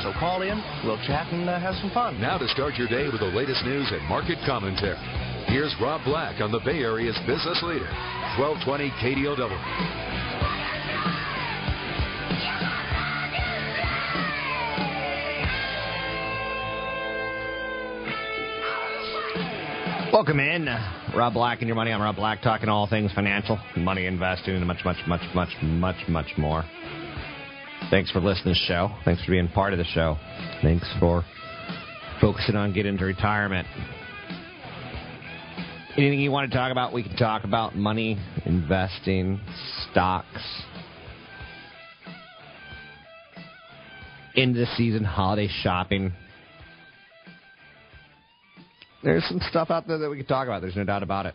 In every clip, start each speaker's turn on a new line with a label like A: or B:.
A: So call in, we'll chat and uh, have some fun.
B: Now to start your day with the latest news and market commentary. Here's Rob Black on the Bay Area's business leader, 1220 KDOW.
A: Welcome in. Rob Black and your money. I'm Rob Black, talking all things financial, money investing, and much, much, much, much, much, much more. Thanks for listening to the show. Thanks for being part of the show. Thanks for focusing on getting to retirement. Anything you want to talk about, we can talk about money, investing, stocks, end of the season, holiday shopping. There's some stuff out there that we can talk about. There's no doubt about it.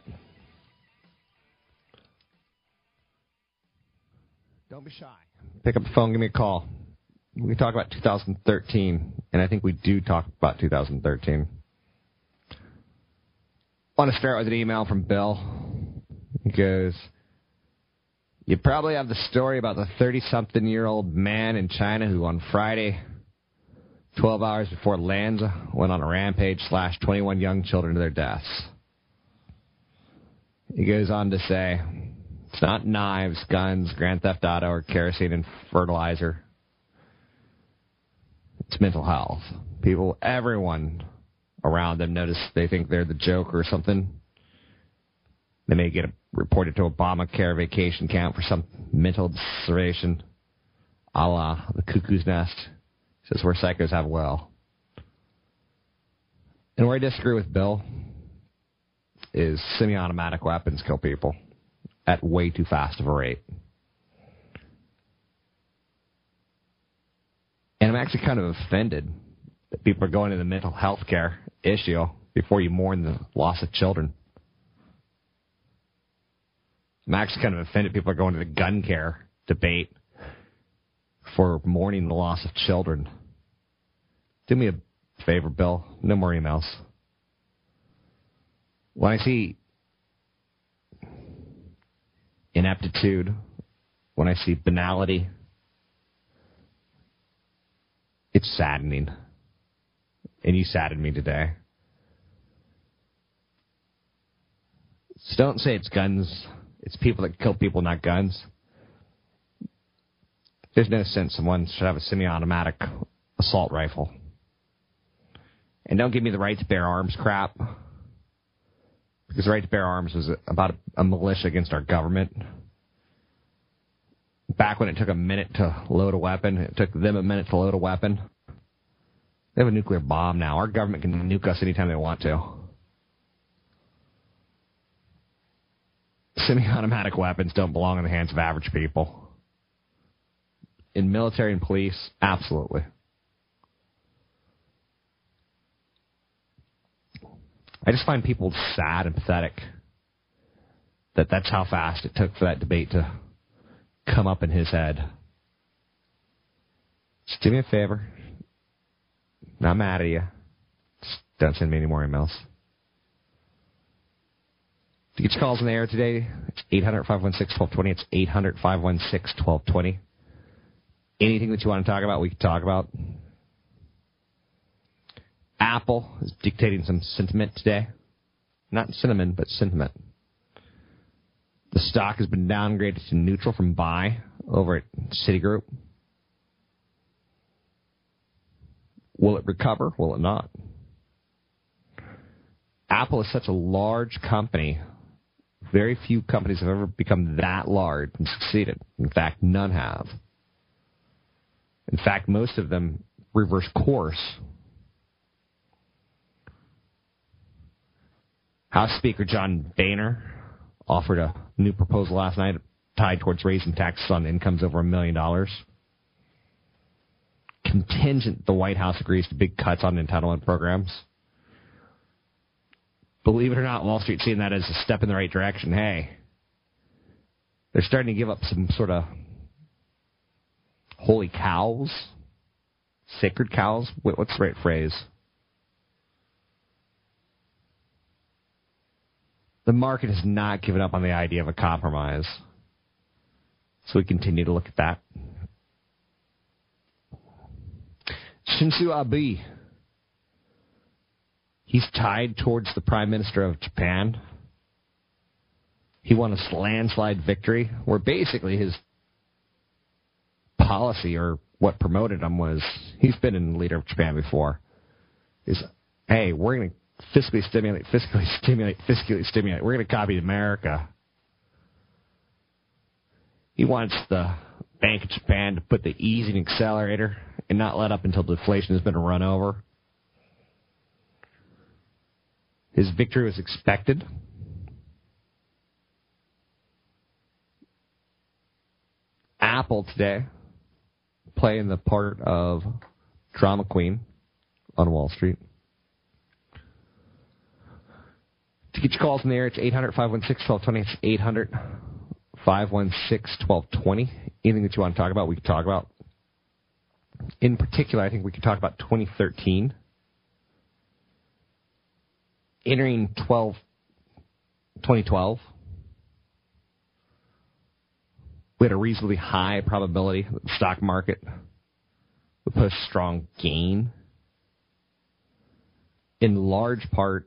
A: Don't be shy. Pick up the phone, give me a call. We talk about 2013, and I think we do talk about 2013. I want to start with an email from Bill. He goes, You probably have the story about the 30 something year old man in China who on Friday 12 hours before Lanza went on a rampage, slashed 21 young children to their deaths. He goes on to say, it's not knives, guns, Grand Theft Auto, or kerosene and fertilizer. It's mental health. People, everyone around them notice they think they're the joke or something. They may get reported to Obamacare vacation camp for some mental observation, a la the cuckoo's nest. Says where psychos have well. And where I disagree with Bill is semi-automatic weapons kill people at way too fast of a rate. And I'm actually kind of offended that people are going to the mental health care issue before you mourn the loss of children. I'm actually kind of offended people are going to the gun care debate for mourning the loss of children. Do me a favor, Bill. No more emails. When I see ineptitude, when I see banality, it's saddening. And you saddened me today. So don't say it's guns. It's people that kill people, not guns. There's no sense someone should have a semi-automatic assault rifle. And don't give me the right to bear arms crap. Because the right to bear arms was about a, a militia against our government. Back when it took a minute to load a weapon, it took them a minute to load a weapon. They have a nuclear bomb now. Our government can nuke us anytime they want to. Semi automatic weapons don't belong in the hands of average people. In military and police, absolutely. I just find people sad and pathetic that that's how fast it took for that debate to come up in his head. Just do me a favor. Not mad at you. Just don't send me any more emails. To get your calls in the air today, it's 800 516 1220. It's 800 516 1220. Anything that you want to talk about, we can talk about. Apple is dictating some sentiment today. Not cinnamon, but sentiment. The stock has been downgraded to neutral from buy over at Citigroup. Will it recover? Will it not? Apple is such a large company. Very few companies have ever become that large and succeeded. In fact, none have. In fact, most of them reverse course House Speaker John Boehner offered a new proposal last night tied towards raising taxes on incomes over a million dollars. contingent the White House agrees to big cuts on entitlement programs. Believe it or not, Wall Street seeing that as a step in the right direction. Hey, they're starting to give up some sort of holy cows, sacred cows. What's the right phrase? The market has not given up on the idea of a compromise. So we continue to look at that. Shinzo Abe. He's tied towards the Prime Minister of Japan. He won a landslide victory where basically his policy or what promoted him was he's been in the leader of Japan before. Is hey, we're going to fiscally stimulate, fiscally stimulate, fiscally stimulate. We're going to copy America. He wants the Bank of Japan to put the easing accelerator and not let up until deflation has been run over. His victory was expected. Apple today playing the part of drama queen on Wall Street. To get your calls in the air, it's 800 516 1220. It's 800 516 1220. Anything that you want to talk about, we can talk about. In particular, I think we could talk about 2013. Entering 12, 2012, we had a reasonably high probability that the stock market would post strong gain. In large part,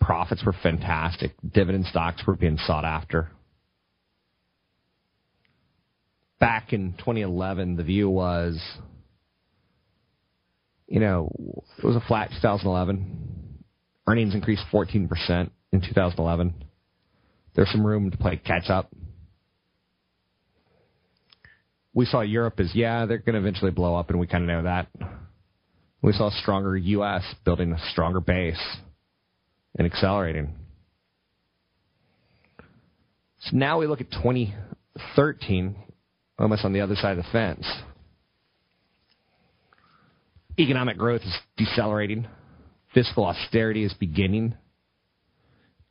A: profits were fantastic. Dividend stocks were being sought after. Back in 2011, the view was, you know, it was a flat 2011. Earnings increased 14% in 2011. There's some room to play catch up we saw Europe as, yeah, they're going to eventually blow up, and we kind of know that. We saw a stronger U.S. building a stronger base and accelerating. So now we look at 2013, almost on the other side of the fence. Economic growth is decelerating. Fiscal austerity is beginning.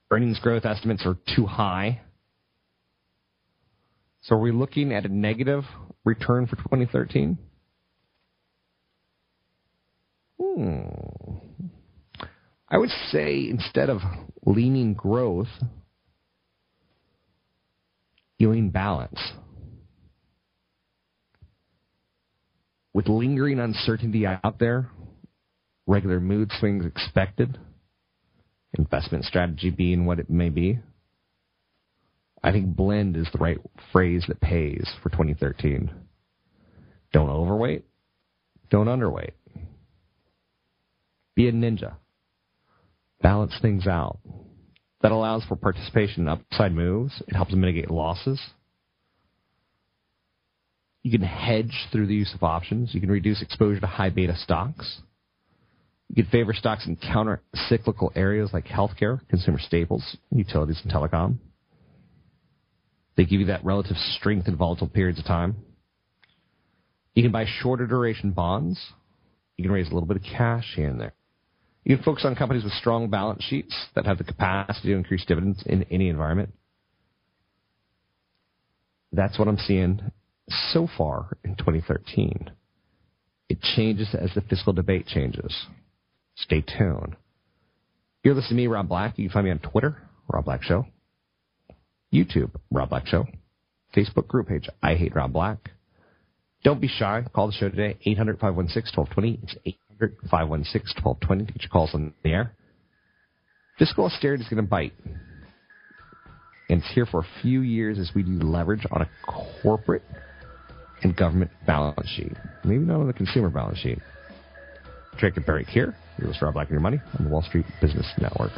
A: Earnings growth estimates are too high. So are we looking at a negative return for 2013? Hmm. I would say instead of leaning growth, you lean balance. With lingering uncertainty out there, regular mood swings expected, investment strategy being what it may be, I think blend is the right phrase that pays for 2013. Don't overweight, don't underweight. Be a ninja. Balance things out. That allows for participation in upside moves. It helps mitigate losses. You can hedge through the use of options. You can reduce exposure to high beta stocks. You can favor stocks in counter cyclical areas like healthcare, consumer staples, utilities, and telecom. They give you that relative strength in volatile periods of time. You can buy shorter duration bonds. You can raise a little bit of cash here and there. You can focus on companies with strong balance sheets that have the capacity to increase dividends in any environment. That's what I'm seeing so far in 2013. It changes as the fiscal debate changes. Stay tuned. You're listening to me, Rob Black. You can find me on Twitter, Rob Black Show. YouTube, Rob Black Show. Facebook group page, I Hate Rob Black. Don't be shy. Call the show today, 800 516 1220. It's 800 516 1220 get your calls on the air. Fiscal austerity is going to bite. And it's here for a few years as we leverage on a corporate and government balance sheet. Maybe not on the consumer balance sheet. Take a break here. You're with Rob Black and Your Money on the Wall Street Business Network.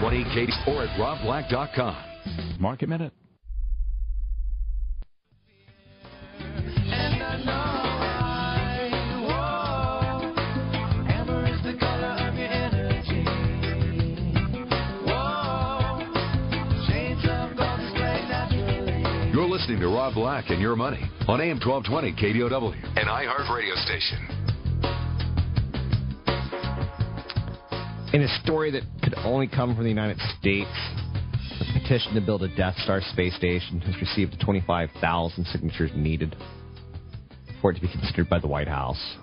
B: Twenty KD or at robblack.com. Market Minute. You're listening to Rob Black and Your Money on AM 1220 KDOW, and iHeart radio station.
A: In a story that could only come from the United States, the petition to build a Death Star space station has received the 25,000 signatures needed for it to be considered by the White House.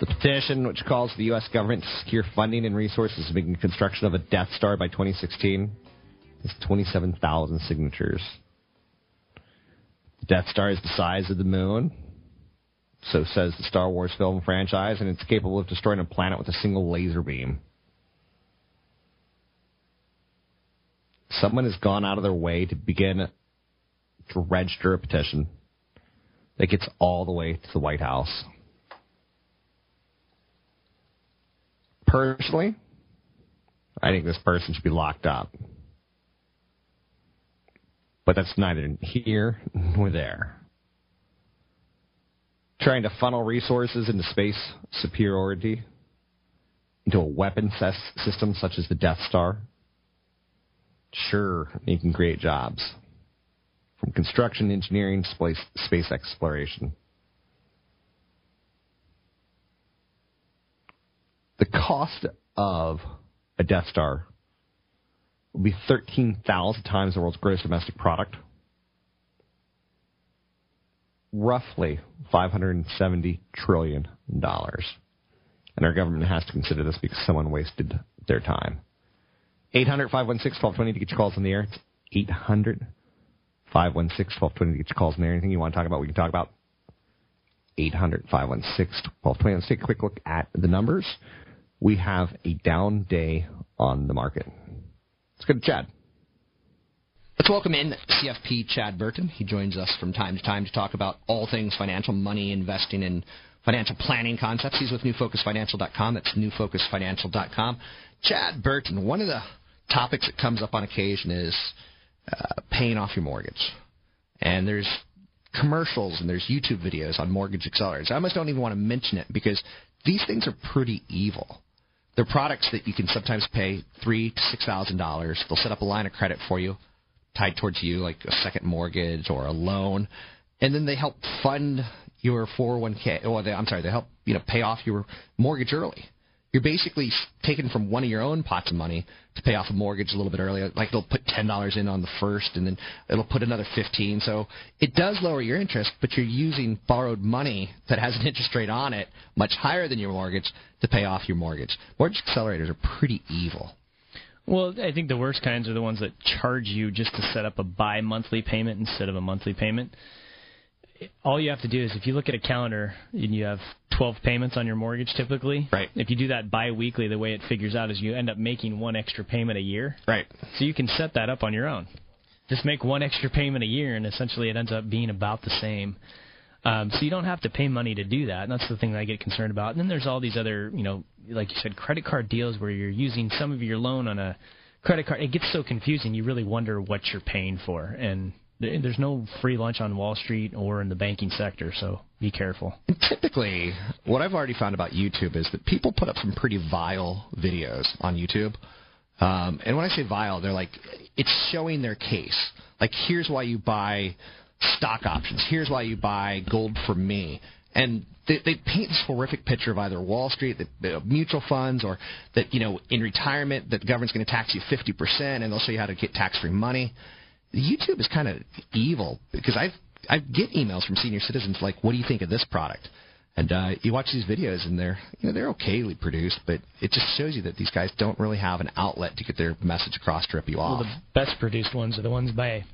A: The petition, which calls the U.S. government to secure funding and resources to begin construction of a Death Star by 2016, has 27,000 signatures. The Death Star is the size of the moon, so says the Star Wars film franchise, and it's capable of destroying a planet with a single laser beam. Someone has gone out of their way to begin to register a petition that gets all the way to the White House. Personally, I think this person should be locked up. But that's neither here nor there. Trying to funnel resources into space superiority, into a weapon system such as the Death Star, sure, you can create jobs. From construction, engineering, space, space exploration. The cost of a Death Star will be 13,000 times the world's gross domestic product. Roughly $570 trillion. And our government has to consider this because someone wasted their time. 800 516 1220 to get your calls in the air. It's 800 516 1220 to get your calls in there. Anything you want to talk about, we can talk about. 800 516 1220. Let's take a quick look at the numbers. We have a down day on the market. Let's go to Chad.
C: Let's welcome in CFP Chad Burton. He joins us from time to time to talk about all things financial, money, investing, and financial planning concepts. He's with NewFocusFinancial.com. That's NewFocusFinancial.com. Chad Burton, one of the topics that comes up on occasion is uh, paying off your mortgage. And there's commercials and there's YouTube videos on mortgage accelerators. I almost don't even want to mention it because these things are pretty evil. They're products that you can sometimes pay three to six thousand dollars. They'll set up a line of credit for you, tied towards you, like a second mortgage or a loan, and then they help fund your 401k. Or they, I'm sorry, they help you know pay off your mortgage early. You're basically taking from one of your own pots of money to pay off a mortgage a little bit earlier. Like they'll put ten dollars in on the first, and then it'll put another fifteen. So it does lower your interest, but you're using borrowed money that has an interest rate on it much higher than your mortgage to pay off your mortgage. Mortgage accelerators are pretty evil.
D: Well, I think the worst kinds are the ones that charge you just to set up a bi-monthly payment instead of a monthly payment all you have to do is if you look at a calendar and you have 12 payments on your mortgage typically.
C: Right.
D: If you do that biweekly, the way it figures out is you end up making one extra payment a year.
C: Right.
D: So you can set that up on your own. Just make one extra payment a year, and essentially it ends up being about the same. Um, so you don't have to pay money to do that. And that's the thing that I get concerned about. And then there's all these other, you know, like you said, credit card deals where you're using some of your loan on a credit card. It gets so confusing. You really wonder what you're paying for. And there's no free lunch on Wall Street or in the banking sector, so be careful.
C: And typically, what I've already found about YouTube is that people put up some pretty vile videos on YouTube. Um, and when I say vile, they're like, it's showing their case. Like, here's why you buy stock options. Here's why you buy gold from me. And they, they paint this horrific picture of either Wall Street, the, the mutual funds, or that, you know, in retirement, that the government's going to tax you 50%, and they'll show you how to get tax-free money. YouTube is kind of evil because I've I get emails from senior citizens like, "What do you think of this product?" And uh, you watch these videos, and they're you know they're okayly produced, but it just shows you that these guys don't really have an outlet to get their message across to rip you off.
D: Well, the best produced ones are the ones by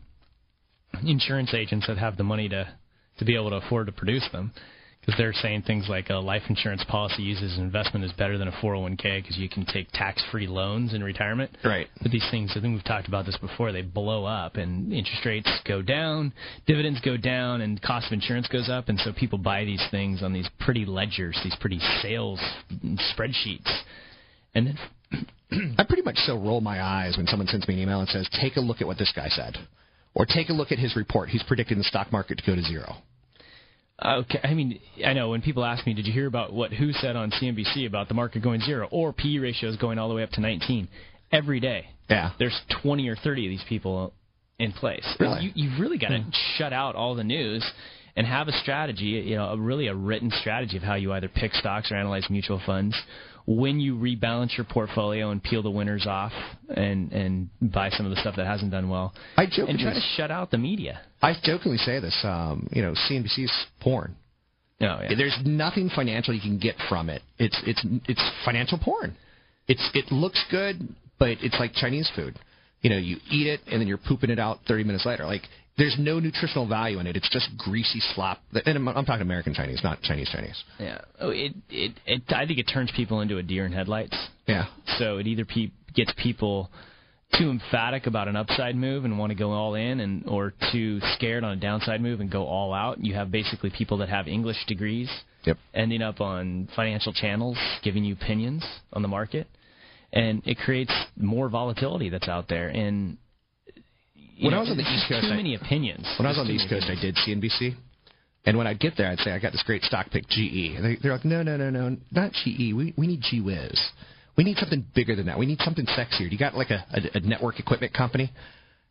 D: insurance agents that have the money to to be able to afford to produce them because they're saying things like a life insurance policy uses an investment is better than a 401k because you can take tax-free loans in retirement.
C: Right.
D: But these things, I think we've talked about this before, they blow up and interest rates go down, dividends go down, and cost of insurance goes up, and so people buy these things on these pretty ledgers, these pretty sales spreadsheets, and
C: then. I pretty much still roll my eyes when someone sends me an email and says, "Take a look at what this guy said," or "Take a look at his report. He's predicting the stock market to go to zero.
D: Okay, I mean, I know when people ask me, did you hear about what who said on CNBC about the market going zero or PE ratios going all the way up to 19? Every day,
C: yeah,
D: there's 20 or 30 of these people in place.
A: Really?
D: You, you've really got to hmm. shut out all the news and have a strategy, you know, a, really a written strategy of how you either pick stocks or analyze mutual funds. When you rebalance your portfolio and peel the winners off and and buy some of the stuff that hasn't done well,
A: I jokingly,
D: and try to shut out the media.
A: I jokingly say this. Um, you know, CNBC's porn.
D: No, yeah.
A: There's nothing financial you can get from it. It's it's it's financial porn. It's it looks good, but it's like Chinese food. You know, you eat it and then you're pooping it out 30 minutes later. Like there's no nutritional value in it. It's just greasy slop. And I'm, I'm talking American Chinese, not Chinese Chinese.
D: Yeah. Oh, it, it it I think it turns people into a deer in headlights.
A: Yeah.
D: So it either pe- gets people too emphatic about an upside move and want to go all in, and or too scared on a downside move and go all out. You have basically people that have English degrees
A: Yep.
D: ending up on financial channels giving you opinions on the market, and it creates more volatility that's out there. And
A: When
D: know,
A: I was on the East Coast,
D: too
A: I-
D: many opinions.
A: When I was on the East Coast, I did CNBC. And when I'd get there, I'd say, I got this great stock pick, GE. And they, they're like, no, no, no, no, not GE. We, we need GWiz. We need something bigger than that. We need something sexier. Do You got like a, a, a network equipment company?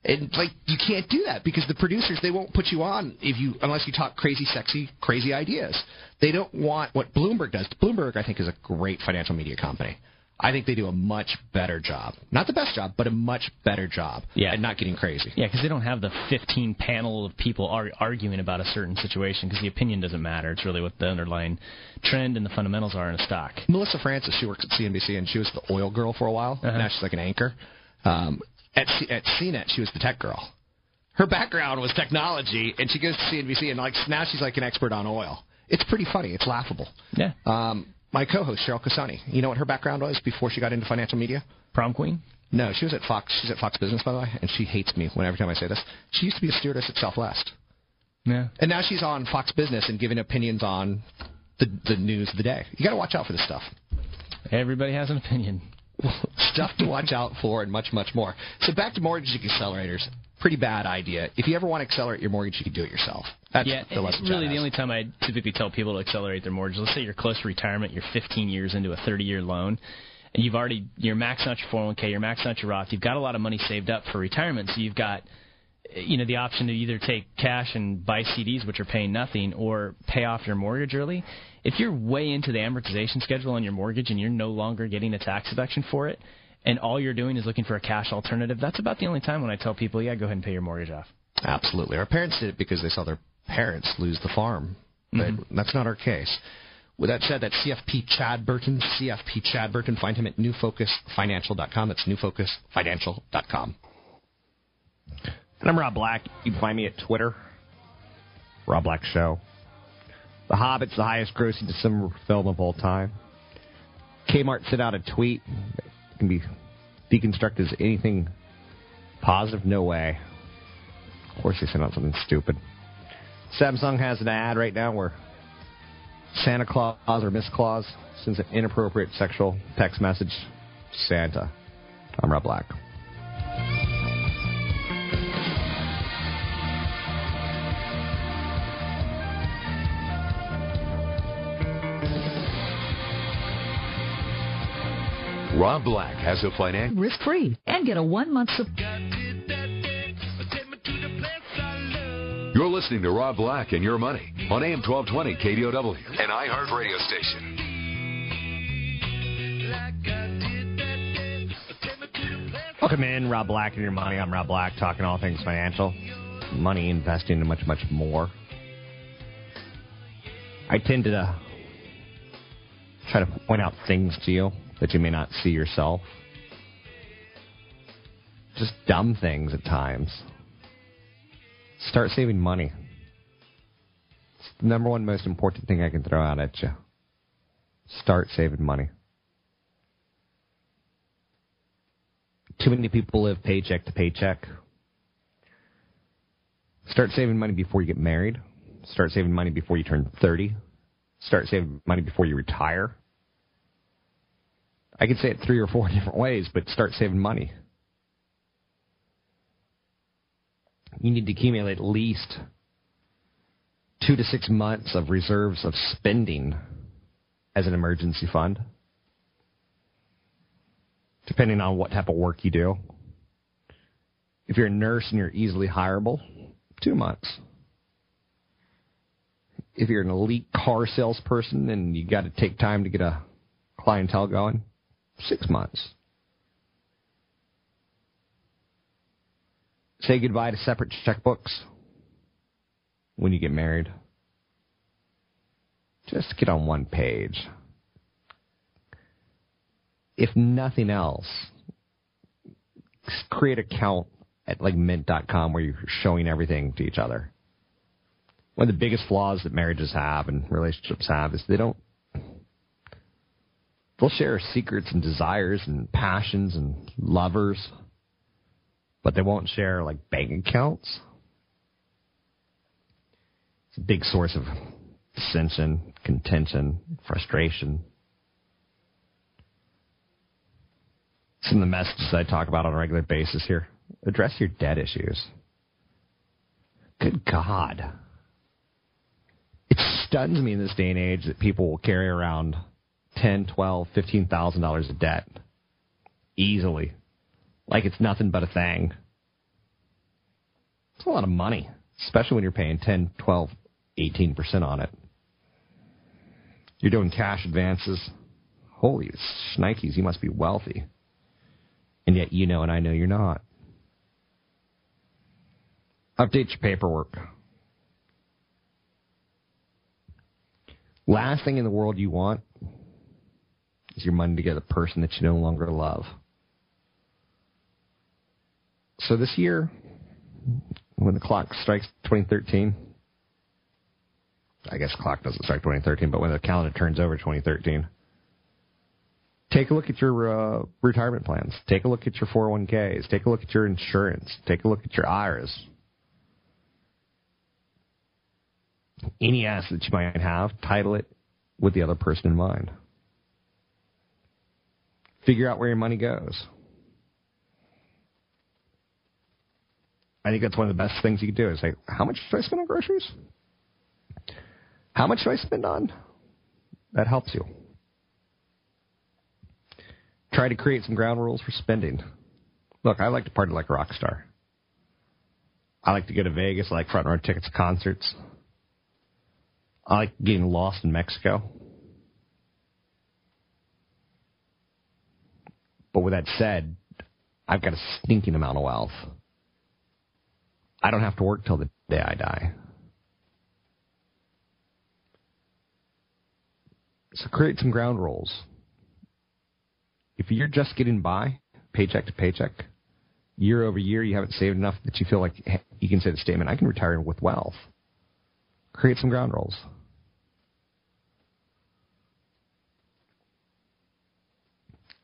A: And like you can't do that because the producers they won't put you on if you unless you talk crazy, sexy, crazy ideas. They don't want what Bloomberg does. Bloomberg, I think, is a great financial media company. I think they do a much better job. Not the best job, but a much better job
D: Yeah.
A: at not getting crazy.
D: Yeah, because they don't have the 15 panel of people ar- arguing about a certain situation because the opinion doesn't matter. It's really what the underlying trend and the fundamentals are in a stock.
A: Melissa Francis, she works at CNBC, and she was the oil girl for a while.
D: Uh-huh.
A: Now she's like an anchor. Um, at C- at CNET, she was the tech girl. Her background was technology, and she goes to CNBC, and like now she's like an expert on oil. It's pretty funny. It's laughable.
D: Yeah.
A: Um, my co-host Cheryl Casone, you know what her background was before she got into financial media?
D: Prom queen?
A: No, she was at Fox. She's at Fox Business, by the way, and she hates me when every time I say this. She used to be a stewardess at Southwest,
D: Yeah.
A: and now she's on Fox Business and giving opinions on the the news of the day. You got to watch out for this stuff.
D: Everybody has an opinion.
A: stuff to watch out for and much, much more. So back to mortgage accelerators. Pretty bad idea. If you ever want to accelerate your mortgage, you can do it yourself. That's
D: yeah,
A: the lesson.
D: really the only time I typically tell people to accelerate their mortgage. Let's say you're close to retirement, you're 15 years into a 30-year loan, and you've already you're maxing out your 401k, you're maxing out your Roth, you've got a lot of money saved up for retirement, so you've got eh, you know the option to either take cash and buy CDs, which are paying nothing, or pay off your mortgage early. If you're way into the amortization schedule on your mortgage and you're no longer getting a tax deduction for it, and all you're doing is looking for a cash alternative, that's about the only time when I tell people, yeah, go ahead and pay your mortgage off.
A: Absolutely. Our parents did it because they saw their parents lose the farm. But mm-hmm. that's not our case. With that said, that's CFP Chad Burton, CFP Chad Burton. Find him at newfocusfinancial.com. That's newfocusfinancial.com.
E: And I'm Rob Black. You can find me at Twitter, Rob Black Show. The Hobbit's the highest grossing December film of all time. Kmart sent out a tweet. Can be deconstructed as anything positive. No way. Of course, they sent out something stupid. Samsung has an ad right now where Santa Claus or Miss Claus sends an inappropriate sexual text message Santa. I'm Rob Black.
B: Rob Black has a financial.
F: risk free and get a one month supply.
B: You're listening to Rob Black and Your Money on AM 1220 KDOW, an iHeart radio station.
E: Welcome in, Rob Black and your money. I'm Rob Black, talking all things financial, money, investing, and much, much more. I tend to uh, try to point out things to you that you may not see yourself. Just dumb things at times. Start saving money. It's the number one most important thing I can throw out at you. Start saving money. Too many people live paycheck to paycheck. Start saving money before you get married. Start saving money before you turn 30. Start saving money before you retire. I could say it three or four different ways, but start saving money. You need to accumulate at least two to six months of reserves of spending as an emergency fund depending on what type of work you do.
A: If you're a nurse and you're easily hireable, two months. If you're an elite car salesperson and you got to take time to get a clientele going, six months. Say goodbye to separate checkbooks when you get married. Just get on one page. If nothing else, create an account at like mint.com where you're showing everything to each other. One of the biggest flaws that marriages have and relationships have is they don't they'll share secrets and desires and passions and lovers, but they won't share like bank accounts. It's a big source of dissension, contention, frustration. Some of the messages I talk about on a regular basis here. Address your debt issues. Good God. It stuns me in this day and age that people will carry around ten, twelve, fifteen thousand dollars of debt easily, like it's nothing but a thing. It's a lot of money, especially when you're paying ten, twelve, eighteen percent on it. You're doing cash advances. Holy shnikes, you must be wealthy. And yet you know and I know you're not. Update your paperwork. Last thing in the world you want is your money to get a person that you no longer love. So this year, when the clock strikes 2013, I guess clock doesn't strike 2013, but when the calendar turns over 2013, take a look at your uh, retirement plans. Take a look at your 401ks. Take a look at your insurance. Take a look at your IRAs. Any asset you might have, title it with the other person in mind. Figure out where your money goes. I think that's one of the best things you can do is say, how much do I spend on groceries? How much do I spend on? That helps you. Try to create some ground rules for spending. Look, I like to party like a rock star. I like to go to Vegas. I like front row tickets to concerts. I like getting lost in Mexico. But with that said, I've got a stinking amount of wealth. I don't have to work till the day I die. So create some ground rules. If you're just getting by, paycheck to paycheck, year over year, you haven't saved enough that you feel like you can say the statement, I can retire with wealth. Create some ground rules.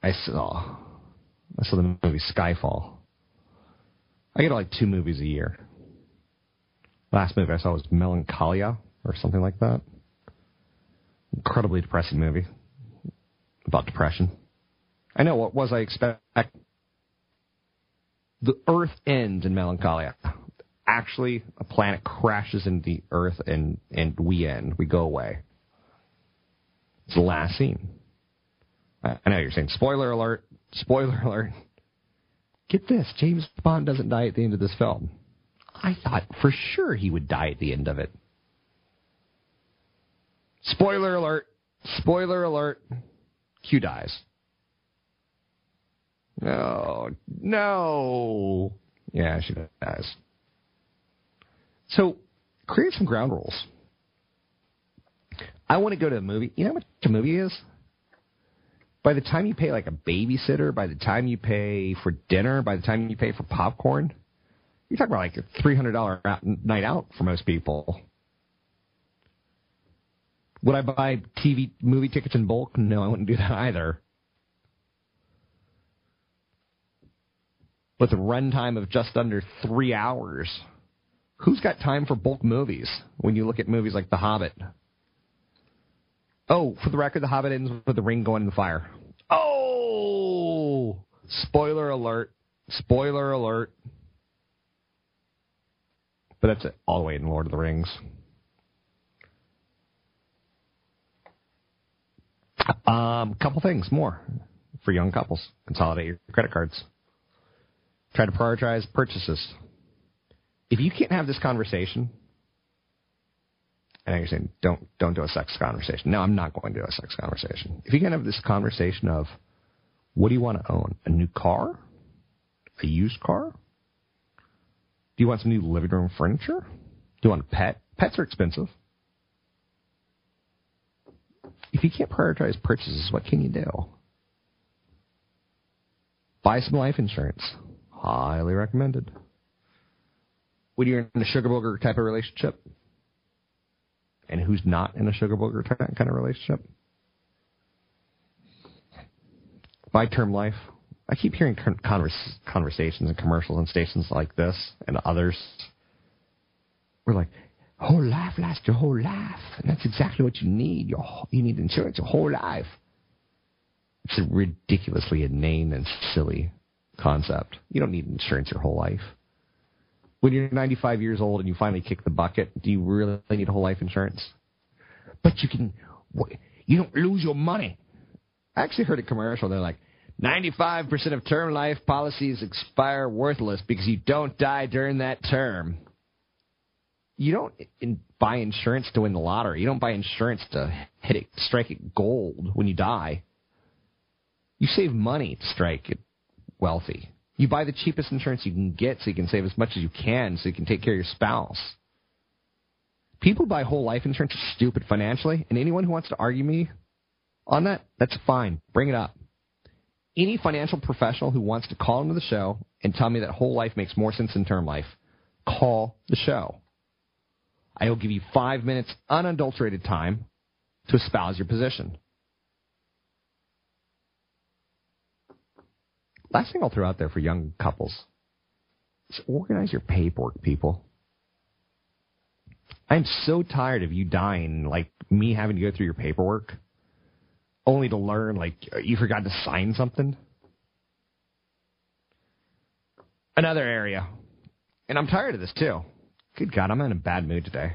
A: I saw I saw the movie Skyfall. I get like two movies a year. Last movie I saw was Melancholia or something like that. Incredibly depressing movie about depression. I know what was I expect. The Earth ends in Melancholia. Actually, a planet crashes into the Earth and and we end. We go away. It's the last scene. I know you're saying spoiler alert, spoiler alert. Get this, James Bond doesn't die at the end of this film. I thought for sure he would die at the end of it. Spoiler alert, spoiler alert. Q dies. No, no. Yeah, she dies. So create some ground rules. I want to go to a movie. You know much a movie is? By the time you pay like a babysitter, by the time you pay for dinner, by the time you pay for popcorn, you're talking about like a three hundred dollar night out for most people. Would I buy TV movie tickets in bulk? No, I wouldn't do that either. With a runtime of just under three hours, who's got time for bulk movies when you look at movies like The Hobbit? Oh, for the record, The Hobbit ends with the ring going in the fire. Oh! Spoiler alert. Spoiler alert. But that's it. All the way in Lord of the Rings. Um, couple things more for young couples. Consolidate your credit cards. Try to prioritize purchases. If you can't have this conversation, and you're saying don't don't do a sex conversation. No, I'm not going to do a sex conversation. If you can have this conversation of what do you want to own? A new car? A used car? Do you want some new living room furniture? Do you want a pet? Pets are expensive. If you can't prioritize purchases, what can you do? Buy some life insurance. Highly recommended. When you're in a sugar booger type of relationship, and who's not in a sugar booger kind of relationship, By term life. I keep hearing convers- conversations and commercials on stations like this and others. We're like, whole life lasts your whole life, and that's exactly what you need. Your, you need insurance your whole life. It's a ridiculously inane and silly concept. You don't need insurance your whole life. When you're 95 years old and you finally kick the bucket, do you really need whole life insurance? But you can, you don't lose your money. I actually heard a commercial. They're like, 95% of term life policies expire worthless because you don't die during that term. You don't in, buy insurance to win the lottery. You don't buy insurance to hit it, strike it gold when you die. You save money to strike it wealthy. You buy the cheapest insurance you can get so you can save as much as you can so you can take care of your spouse. People buy whole life insurance are stupid financially, and anyone who wants to argue me on that, that's fine. Bring it up any financial professional who wants to call into the show and tell me that whole life makes more sense than term life, call the show. I will give you five minutes unadulterated time to espouse your position. Last thing I'll throw out there for young couples is organize your paperwork, people. I'm so tired of you dying, like me having to go through your paperwork only to learn like you forgot to sign something. Another area, and I'm tired of this too. Good God, I'm in a bad mood today.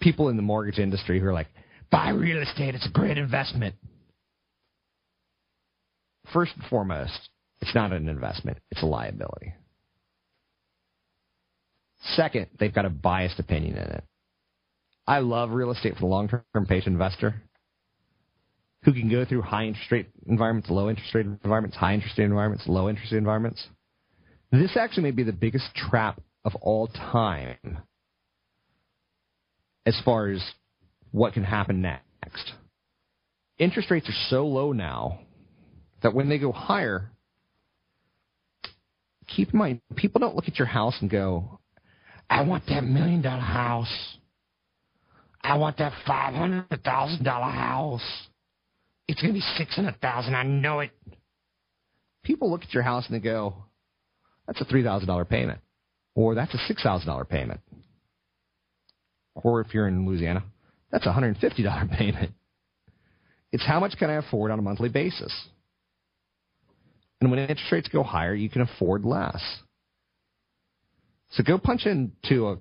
A: People in the mortgage industry who are like, buy real estate, it's a great investment. First and foremost, it's not an investment, it's a liability. Second, they've got a biased opinion in it. I love real estate for the long term patient investor who can go through high interest rate environments, low interest rate environments, high interest rate environments, low interest rate environments. This actually may be the biggest trap of all time as far as what can happen next. Interest rates are so low now that when they go higher, keep in mind, people don't look at your house and go, I want that million dollar house. I want that five hundred thousand dollar house. It's to be six hundred thousand. I know it. People look at your house and they go, "That's a three thousand dollar payment," or "That's a six thousand dollar payment," or if you're in Louisiana, that's a hundred and fifty dollar payment. It's how much can I afford on a monthly basis. And when interest rates go higher, you can afford less. So go punch into a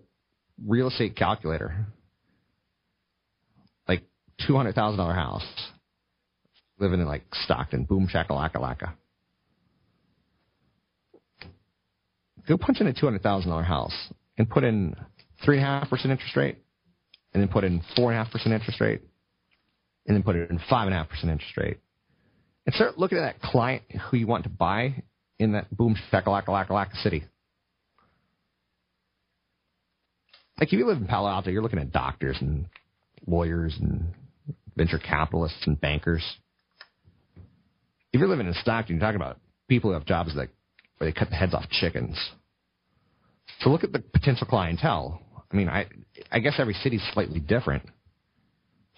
A: real estate calculator, like two hundred thousand dollar house living in like Stockton, boom shakalaka laka. Go punch in a two hundred thousand dollar house and put in three and a half percent interest rate, and then put in four and a half percent interest rate, and then put it in five and a half percent interest rate, and start looking at that client who you want to buy in that boom shakalaka laka laka city. Like if you live in Palo Alto, you're looking at doctors and lawyers and venture capitalists and bankers if you're living in Stockton, you're talking about people who have jobs that where they cut the heads off chickens. So look at the potential clientele. I mean, I I guess every city's slightly different,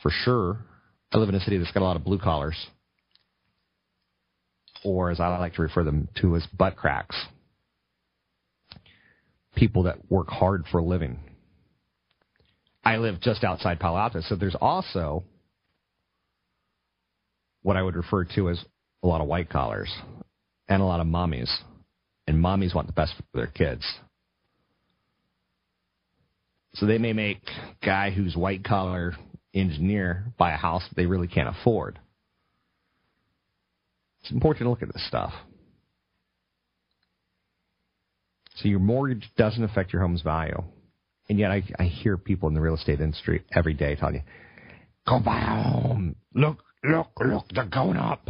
A: for sure. I live in a city that's got a lot of blue collars, or as I like to refer them to as butt cracks. People that work hard for a living. I live just outside Palo Alto, so there's also what I would refer to as a lot of white collars and a lot of mommies. And mommies want the best for their kids. So they may make guy who's white collar engineer buy a house they really can't afford. It's important to look at this stuff. So your mortgage doesn't affect your home's value. And yet I, I hear people in the real estate industry every day telling you, go buy a home. Look, look, look, they're going up.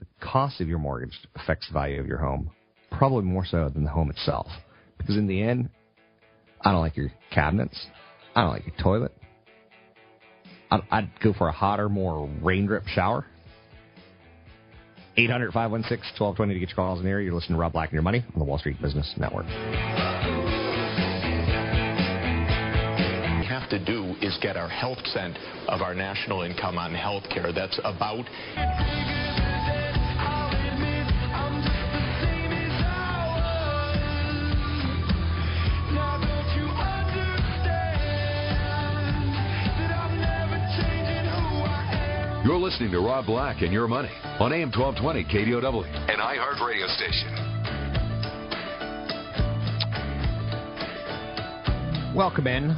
A: The cost of your mortgage affects the value of your home, probably more so than the home itself. Because in the end, I don't like your cabinets. I don't like your toilet. I'd, I'd go for a hotter, more rain drip shower. 800 516 1220 to get your calls in the area. You're listening to Rob Black and Your Money on the Wall Street Business Network.
G: Have to do is get our health cent of our national income on health care. That's about.
B: You're listening to Rob Black and Your Money on AM 1220 KDOW, an iHeart radio station.
A: Welcome in.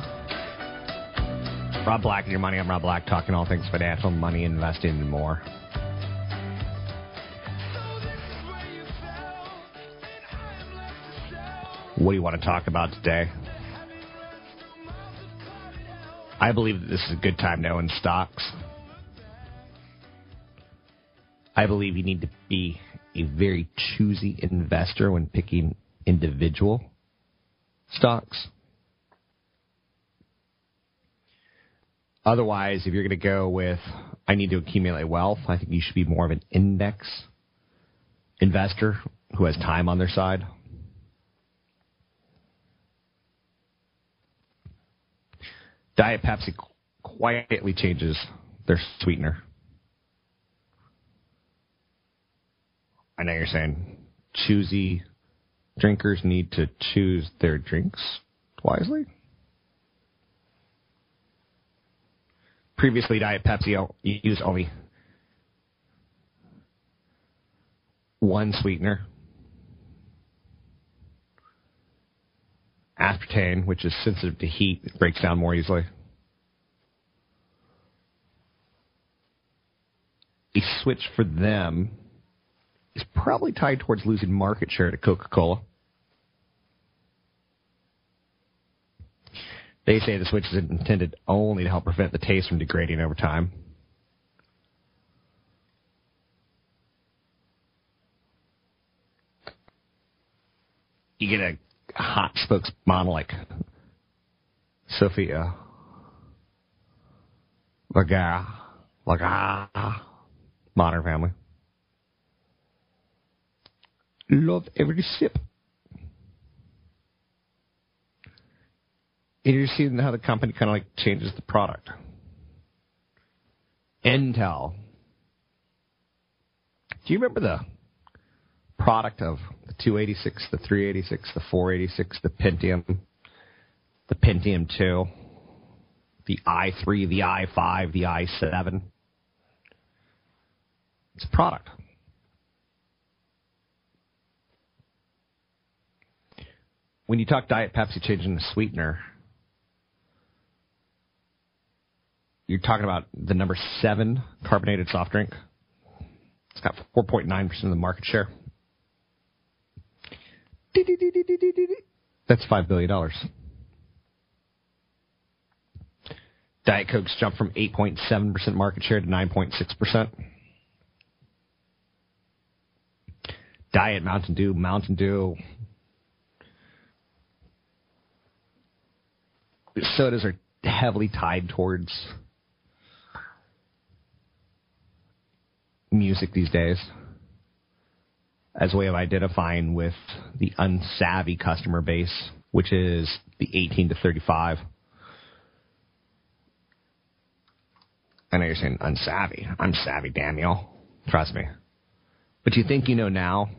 A: Rob Black and Your Money. I'm Rob Black, talking all things financial, money, investing, and more. What do you want to talk about today? I believe that this is a good time to own stocks. I believe you need to be a very choosy investor when picking individual stocks. Otherwise, if you're going to go with, I need to accumulate wealth, I think you should be more of an index investor who has time on their side. Diet Pepsi quietly changes their sweetener. I know you're saying choosy drinkers need to choose their drinks wisely. Previously, Diet Pepsi used only one sweetener. Aspartame, which is sensitive to heat, it breaks down more easily. A switch for them is probably tied towards losing market share to Coca Cola. They say the switch is intended only to help prevent the taste from degrading over time. You get a hot spokesmodel like Sofia Vergara, Vergara, ah, Modern Family. Love every sip. And you're seeing how the company kind of like changes the product. Intel. Do you remember the product of the 286, the 386, the 486, the Pentium, the Pentium 2, the i3, the i5, the i7? It's a product. When you talk Diet Pepsi changing the sweetener, you're talking about the number seven carbonated soft drink. It's got 4.9% of the market share. That's $5 billion. Diet Coke's jumped from 8.7% market share to 9.6%. Diet Mountain Dew, Mountain Dew. Sodas are heavily tied towards music these days as a way of identifying with the unsavvy customer base, which is the 18 to 35. I know you're saying unsavvy. I'm savvy, Daniel. Trust me. But you think you know now,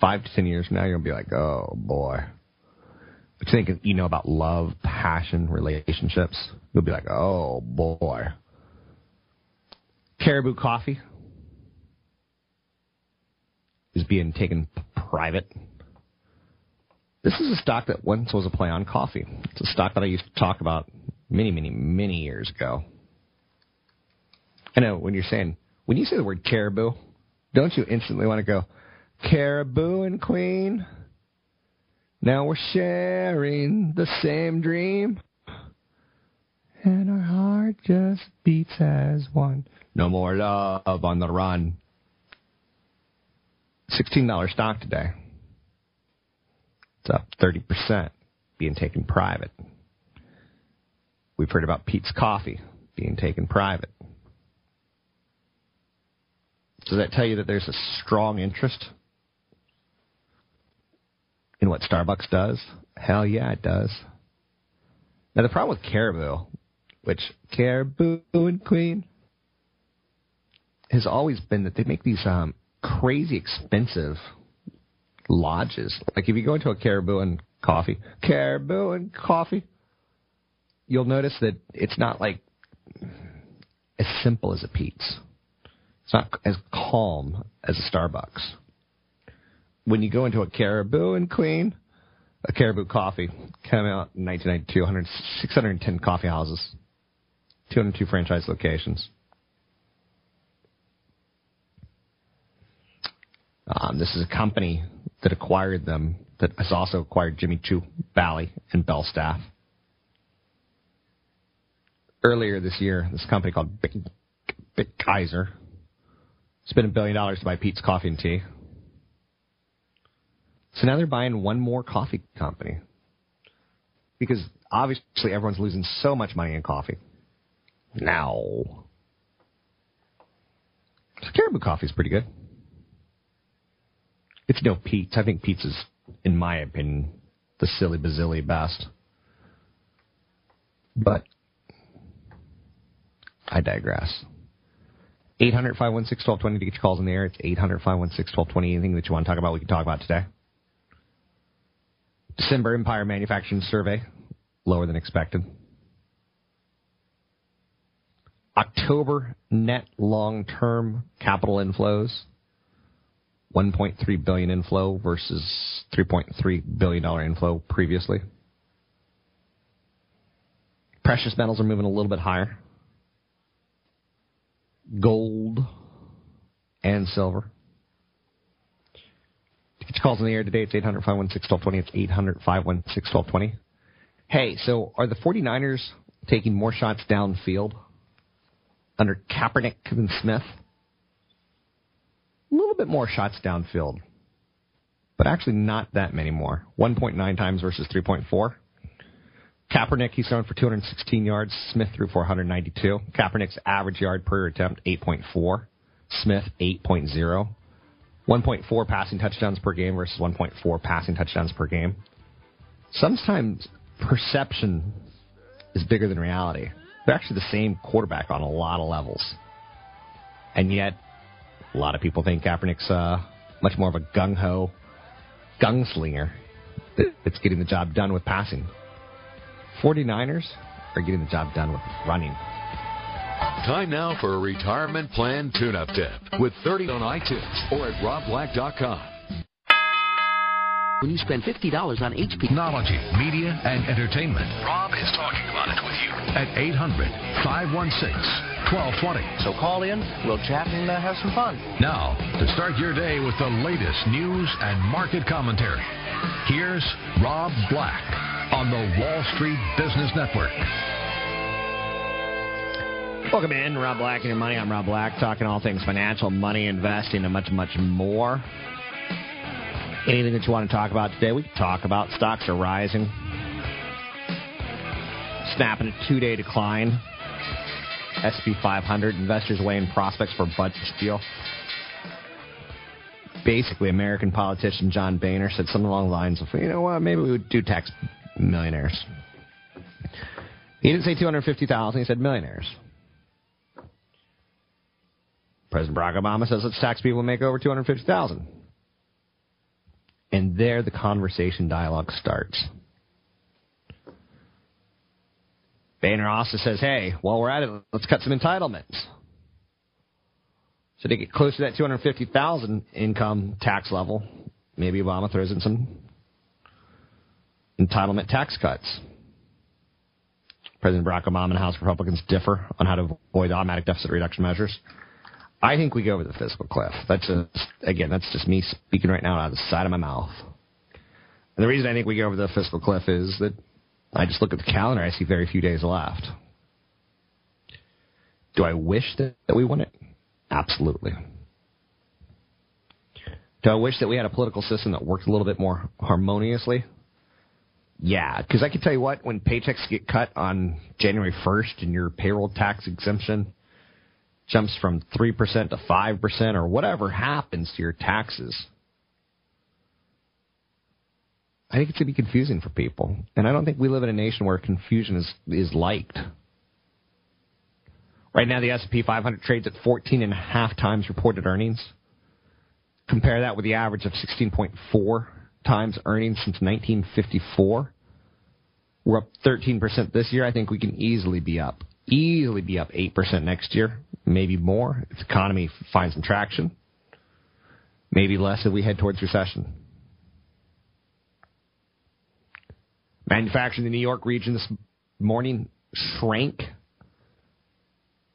A: five to ten years from now, you're going to be like, oh boy. But you think you know about love, passion, relationships, you'll be like, oh boy. Caribou coffee, is being taken private. This is a stock that once was a play on coffee. It's a stock that I used to talk about many, many, many years ago. I know when you're saying, when you say the word caribou, don't you instantly want to go, Caribbean Queen. Now we're sharing the same dream. And our heart just beats as one. No more love on the run. $16 stock today. It's up 30%, being taken private. We've heard about Peet's Coffee being taken private. Does that tell you that there's a strong interest what Starbucks does? Hell yeah, it does. Now, the problem with Caribou, which Caribou and Queen, has always been that they make these um, crazy expensive lodges. Like if you go into a Caribou and coffee, Caribou and coffee, you'll notice that it's not like as simple as a Peet's. It's not as calm as a Starbucks. When you go into a Caribbean Queen, a Caribou coffee came out in 1992, 610 coffee houses, 202 franchise locations. Um, this is a company that acquired them that has also acquired Jimmy Choo, Bally, and Belstaff. Earlier this year, this company called Big, Benckiser spent a billion dollars to buy Peet's Coffee and Tea. So now they're buying one more coffee company. Because obviously everyone's losing so much money in coffee. Now. So Caribou coffee is pretty good. It's no Peet's. I think Peet's is, in my opinion, the silly bazilly best. But I digress. 800 516 1220 to get your calls in the air. It's 800 516 1220. Anything that you want to talk about, we can talk about today. December Empire Manufacturing Survey, lower than expected. October net long term capital inflows, 1.3 billion inflow versus 3.3 billion dollar inflow previously. Precious metals are moving a little bit higher. Gold and silver. Calls in the air today, it's 800 516 1220. It's 800 516 1220. Hey, so are the 49ers taking more shots downfield under Kaepernick than Smith? A little bit more shots downfield, but actually not that many more. 1.9 times versus 3.4. Kaepernick, he's thrown for 216 yards. Smith threw for 192. Kaepernick's average yard per attempt, 8.4. Smith, 8.0. 1.4 passing touchdowns per game versus 1.4 passing touchdowns per game. Sometimes perception is bigger than reality. They're actually the same quarterback on a lot of levels. And yet, a lot of people think Kaepernick's uh, much more of a gung ho gunslinger that's getting the job done with passing. 49ers are getting the job done with running.
B: Time now for a retirement plan tune up tip with 30 on iTunes or at robblack.com.
H: When you spend $50 on HP.
I: Technology, media, and entertainment. Rob is talking about it with you at 800 516 1220.
H: So call in, we'll chat and uh, have some fun.
I: Now, to start your day with the latest news and market commentary, here's Rob Black on the Wall Street Business Network.
A: Welcome in, Rob Black and your money. I'm Rob Black, talking all things financial, money, investing, and much, much more. Anything that you want to talk about today, we can talk about. Stocks are rising, snapping a two-day decline. SP 500 investors weighing prospects for budget deal. Basically, American politician John Boehner said something along the lines of, you know what, maybe we would do tax millionaires. He didn't say 250,000, he said millionaires. President Barack Obama says let's tax people who make over 250,000. And there the conversation dialogue starts. Boehner also says, hey, while we're at it, let's cut some entitlements. So to get close to that 250,000 income tax level, maybe Obama throws in some entitlement tax cuts. President Barack Obama and House Republicans differ on how to avoid automatic deficit reduction measures. I think we go over the fiscal cliff. That's just again, that's just me speaking right now out of the side of my mouth. And the reason I think we go over the fiscal cliff is that I just look at the calendar. I see very few days left. Do I wish that, that we won it? Absolutely. Do I wish that we had a political system that worked a little bit more harmoniously? Yeah, because I can tell you what, when paychecks get cut on January 1st and your payroll tax exemption jumps from 3% to 5% or whatever happens to your taxes, I think it's going to be confusing for people. And I don't think we live in a nation where confusion is, is liked. Right now, the S&P 500 trades at 14 and a half times reported earnings. Compare that with the average of 16.4 times earnings since 1954. We're up 13% this year. I think we can easily be up, easily be up 8% next year, maybe more if the economy finds some traction. Maybe less if we head towards recession. Manufacturing in the New York region this morning shrank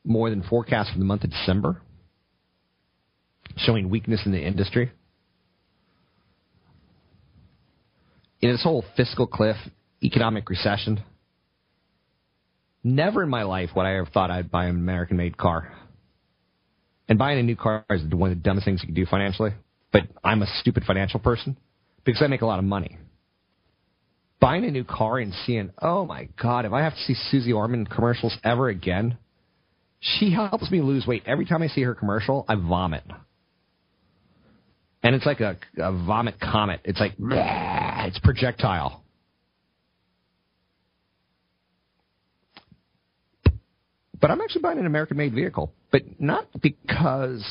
A: more than forecast for the month of December, showing weakness in the industry. In this whole fiscal cliff, economic recession, never in my life would I have thought I'd buy an American made car. And buying a new car is one of the dumbest things you can do financially. But I'm a stupid financial person because I make a lot of money. Buying a new car and seeing, oh my God, if I have to see Suze Orman commercials ever again, she helps me lose weight. Every time I see her commercial, I vomit. And it's like a, a vomit comet. It's like, it's projectile. But I'm actually buying an American made vehicle. But not because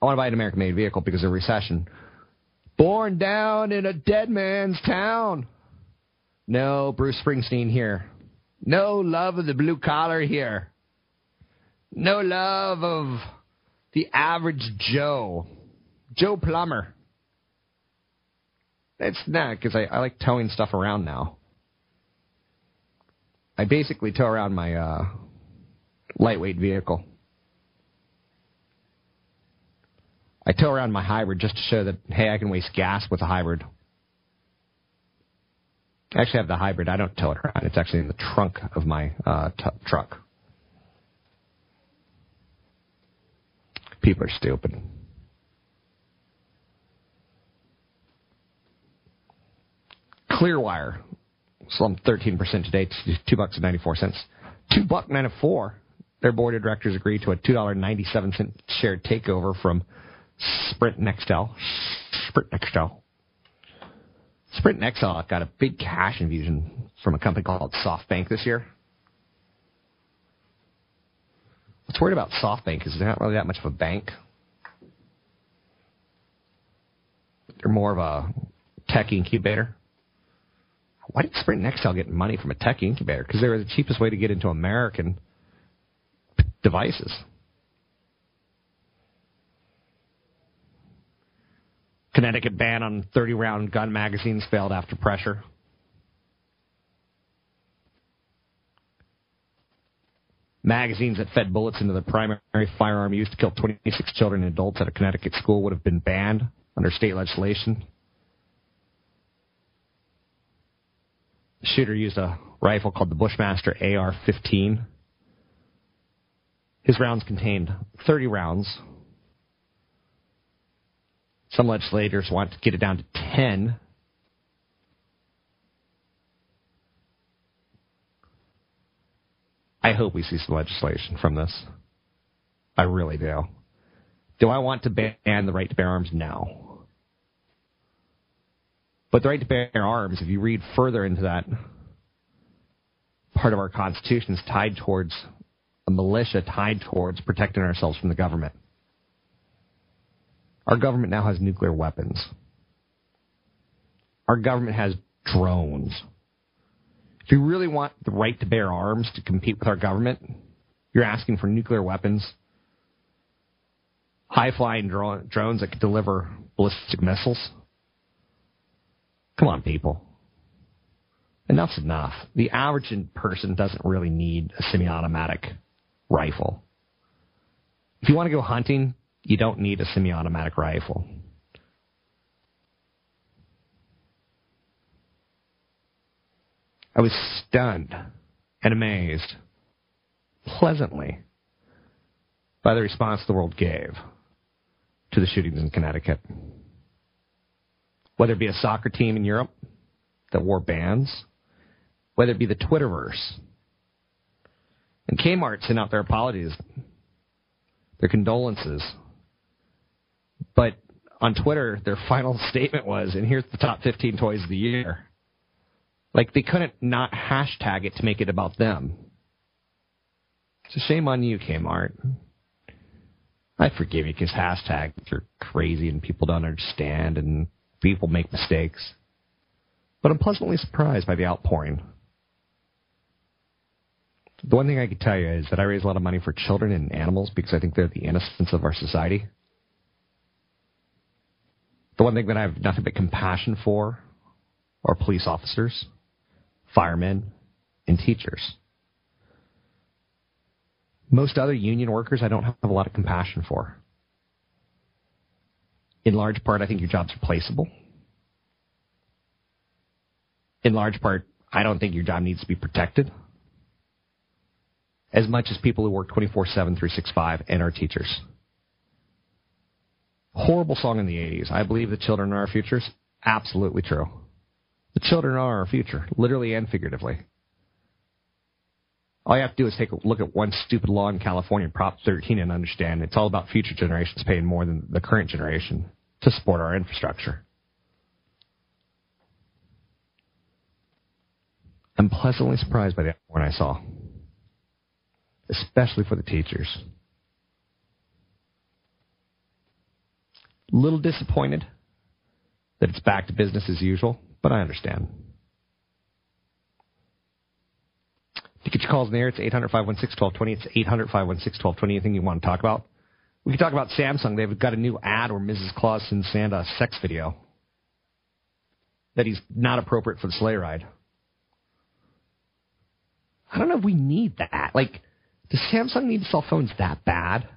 A: I want to buy an American made vehicle because of recession. Born down in a dead man's town. No Bruce Springsteen here. No love of the blue collar here. No love of the average Joe. Joe Plumber. It's not because I, I like towing stuff around now. I basically tow around my uh, lightweight vehicle. I tow around my hybrid just to show that, hey, I can waste gas with a hybrid. I actually have the hybrid. I don't tow it around. It's actually in the trunk of my uh, t- truck. People are stupid. Clearwire slumped 13% today to two bucks and 94 cents. Two buck 94. Their board of directors agreed to a $2.97 share takeover from Sprint Nextel. Sprint Nextel. Sprint Nextel got a big cash infusion from a company called SoftBank this year. What's worried about SoftBank is they're not really that much of a bank. They're more of a tech incubator. Why did Sprint Nextel get money from a tech incubator? Because they were the cheapest way to get into American devices. Connecticut ban on 30 round gun magazines failed after pressure. Magazines that fed bullets into the primary firearm used to kill 26 children and adults at a Connecticut school would have been banned under state legislation. The shooter used a rifle called the Bushmaster AR 15. His rounds contained 30 rounds. Some legislators want to get it down to 10. I hope we see some legislation from this. I really do. Do I want to ban the right to bear arms? No. But the right to bear arms, if you read further into that part of our Constitution, is tied towards a militia tied towards protecting ourselves from the government. Our government now has nuclear weapons. Our government has drones. If you really want the right to bear arms to compete with our government, you're asking for nuclear weapons, high flying drones that can deliver ballistic missiles. Come on, people. Enough's enough. The average person doesn't really need a semi automatic rifle. If you want to go hunting, you don't need a semi-automatic rifle. I was stunned and amazed, pleasantly, by the response the world gave to the shootings in Connecticut. Whether it be a soccer team in Europe that wore bands, whether it be the Twitterverse. And Kmart sent out their apologies, their condolences. But on Twitter, their final statement was, and here's the top 15 toys of the year. Like they couldn't not hashtag it to make it about them. It's a shame on you, Kmart. I forgive you because hashtags are crazy and people don't understand and people make mistakes. But I'm pleasantly surprised by the outpouring. The one thing I can tell you is that I raise a lot of money for children and animals because I think they're the innocence of our society. The one thing that I have nothing but compassion for are police officers firemen, and teachers. Most other union workers I don't have a lot of compassion for. In large part, I think your job's replaceable. In large part, I don't think your job needs to be protected as much as people who work 24 7, 365 and our teachers. Horrible song in the 80s. I believe the children are our futures. Absolutely true. The children are our future, literally and figuratively. All you have to do is take a look at one stupid law in California, Prop 13, and understand it's all about future generations paying more than the current generation to support our infrastructure. I'm pleasantly surprised by the when I saw, especially for the teachers. A little disappointed that it's back to business as usual but I understand. To get your calls in the air, it's 800 516 1220. It's 800 516 1220. Anything you want to talk about? We can talk about Samsung. They've got a new ad where Mrs. Claus sends Santa a sex video that he's not appropriate for the sleigh ride. I don't know if we need that. Like, does Samsung need cell phones that bad?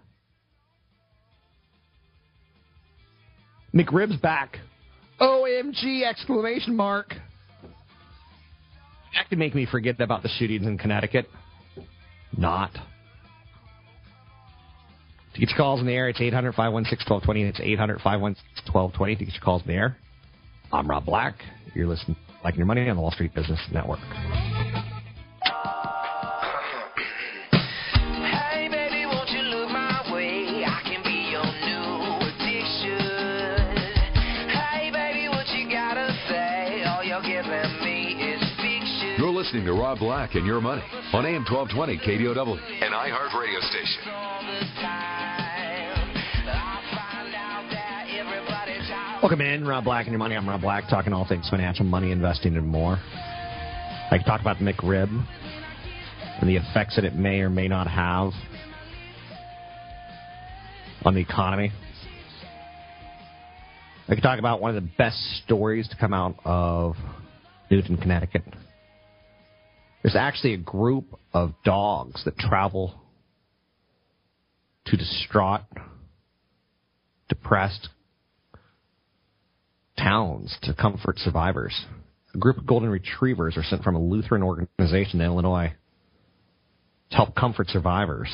A: McRib's back. OMG! Exclamation mark. That could make me forget about the shootings in Connecticut. Not. To get your calls in the air, it's 800 516 1220. It's 800 516 1220 to get your calls in the air. I'm Rob Black. You're listening Like Your Money on the Wall Street Business Network.
B: Listening to Rob Black and Your Money on AM 1220 KDOW, an iHeart radio station.
A: Welcome in, Rob Black and Your Money. I'm Rob Black, talking all things financial, money, investing, and more. I can talk about the McRib and the effects that it may or may not have on the economy. I can talk about one of the best stories to come out of Newtown, Connecticut. There's actually a group of dogs that travel to distraught, depressed towns to comfort survivors. A group of golden retrievers are sent from a Lutheran organization in Illinois to help comfort survivors.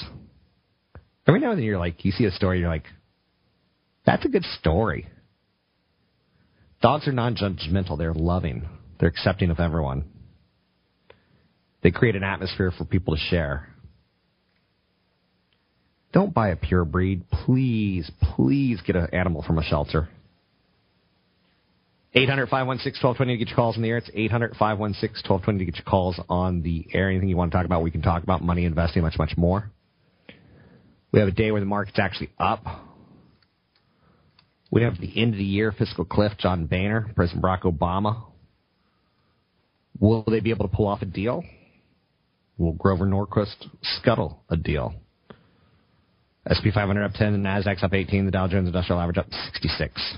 A: Every now and then you're like, you see a story, you're like, that's a good story. Dogs are non judgmental, they're loving, they're accepting of everyone. They create an atmosphere for people to share. Don't buy a pure breed. Please, please get an animal from a shelter. 800 516 1220 to get your calls in the air. It's 800 516 1220 to get your calls on the air. Anything you want to talk about, we can talk about money, investing, much, much more. We have a day where the market's actually up. We have the end of the year fiscal cliff, John Boehner, President Barack Obama. Will they be able to pull off a deal? Will Grover Norquist scuttle a deal? SP 500 up 10, the up 18, the Dow Jones Industrial Average up 66.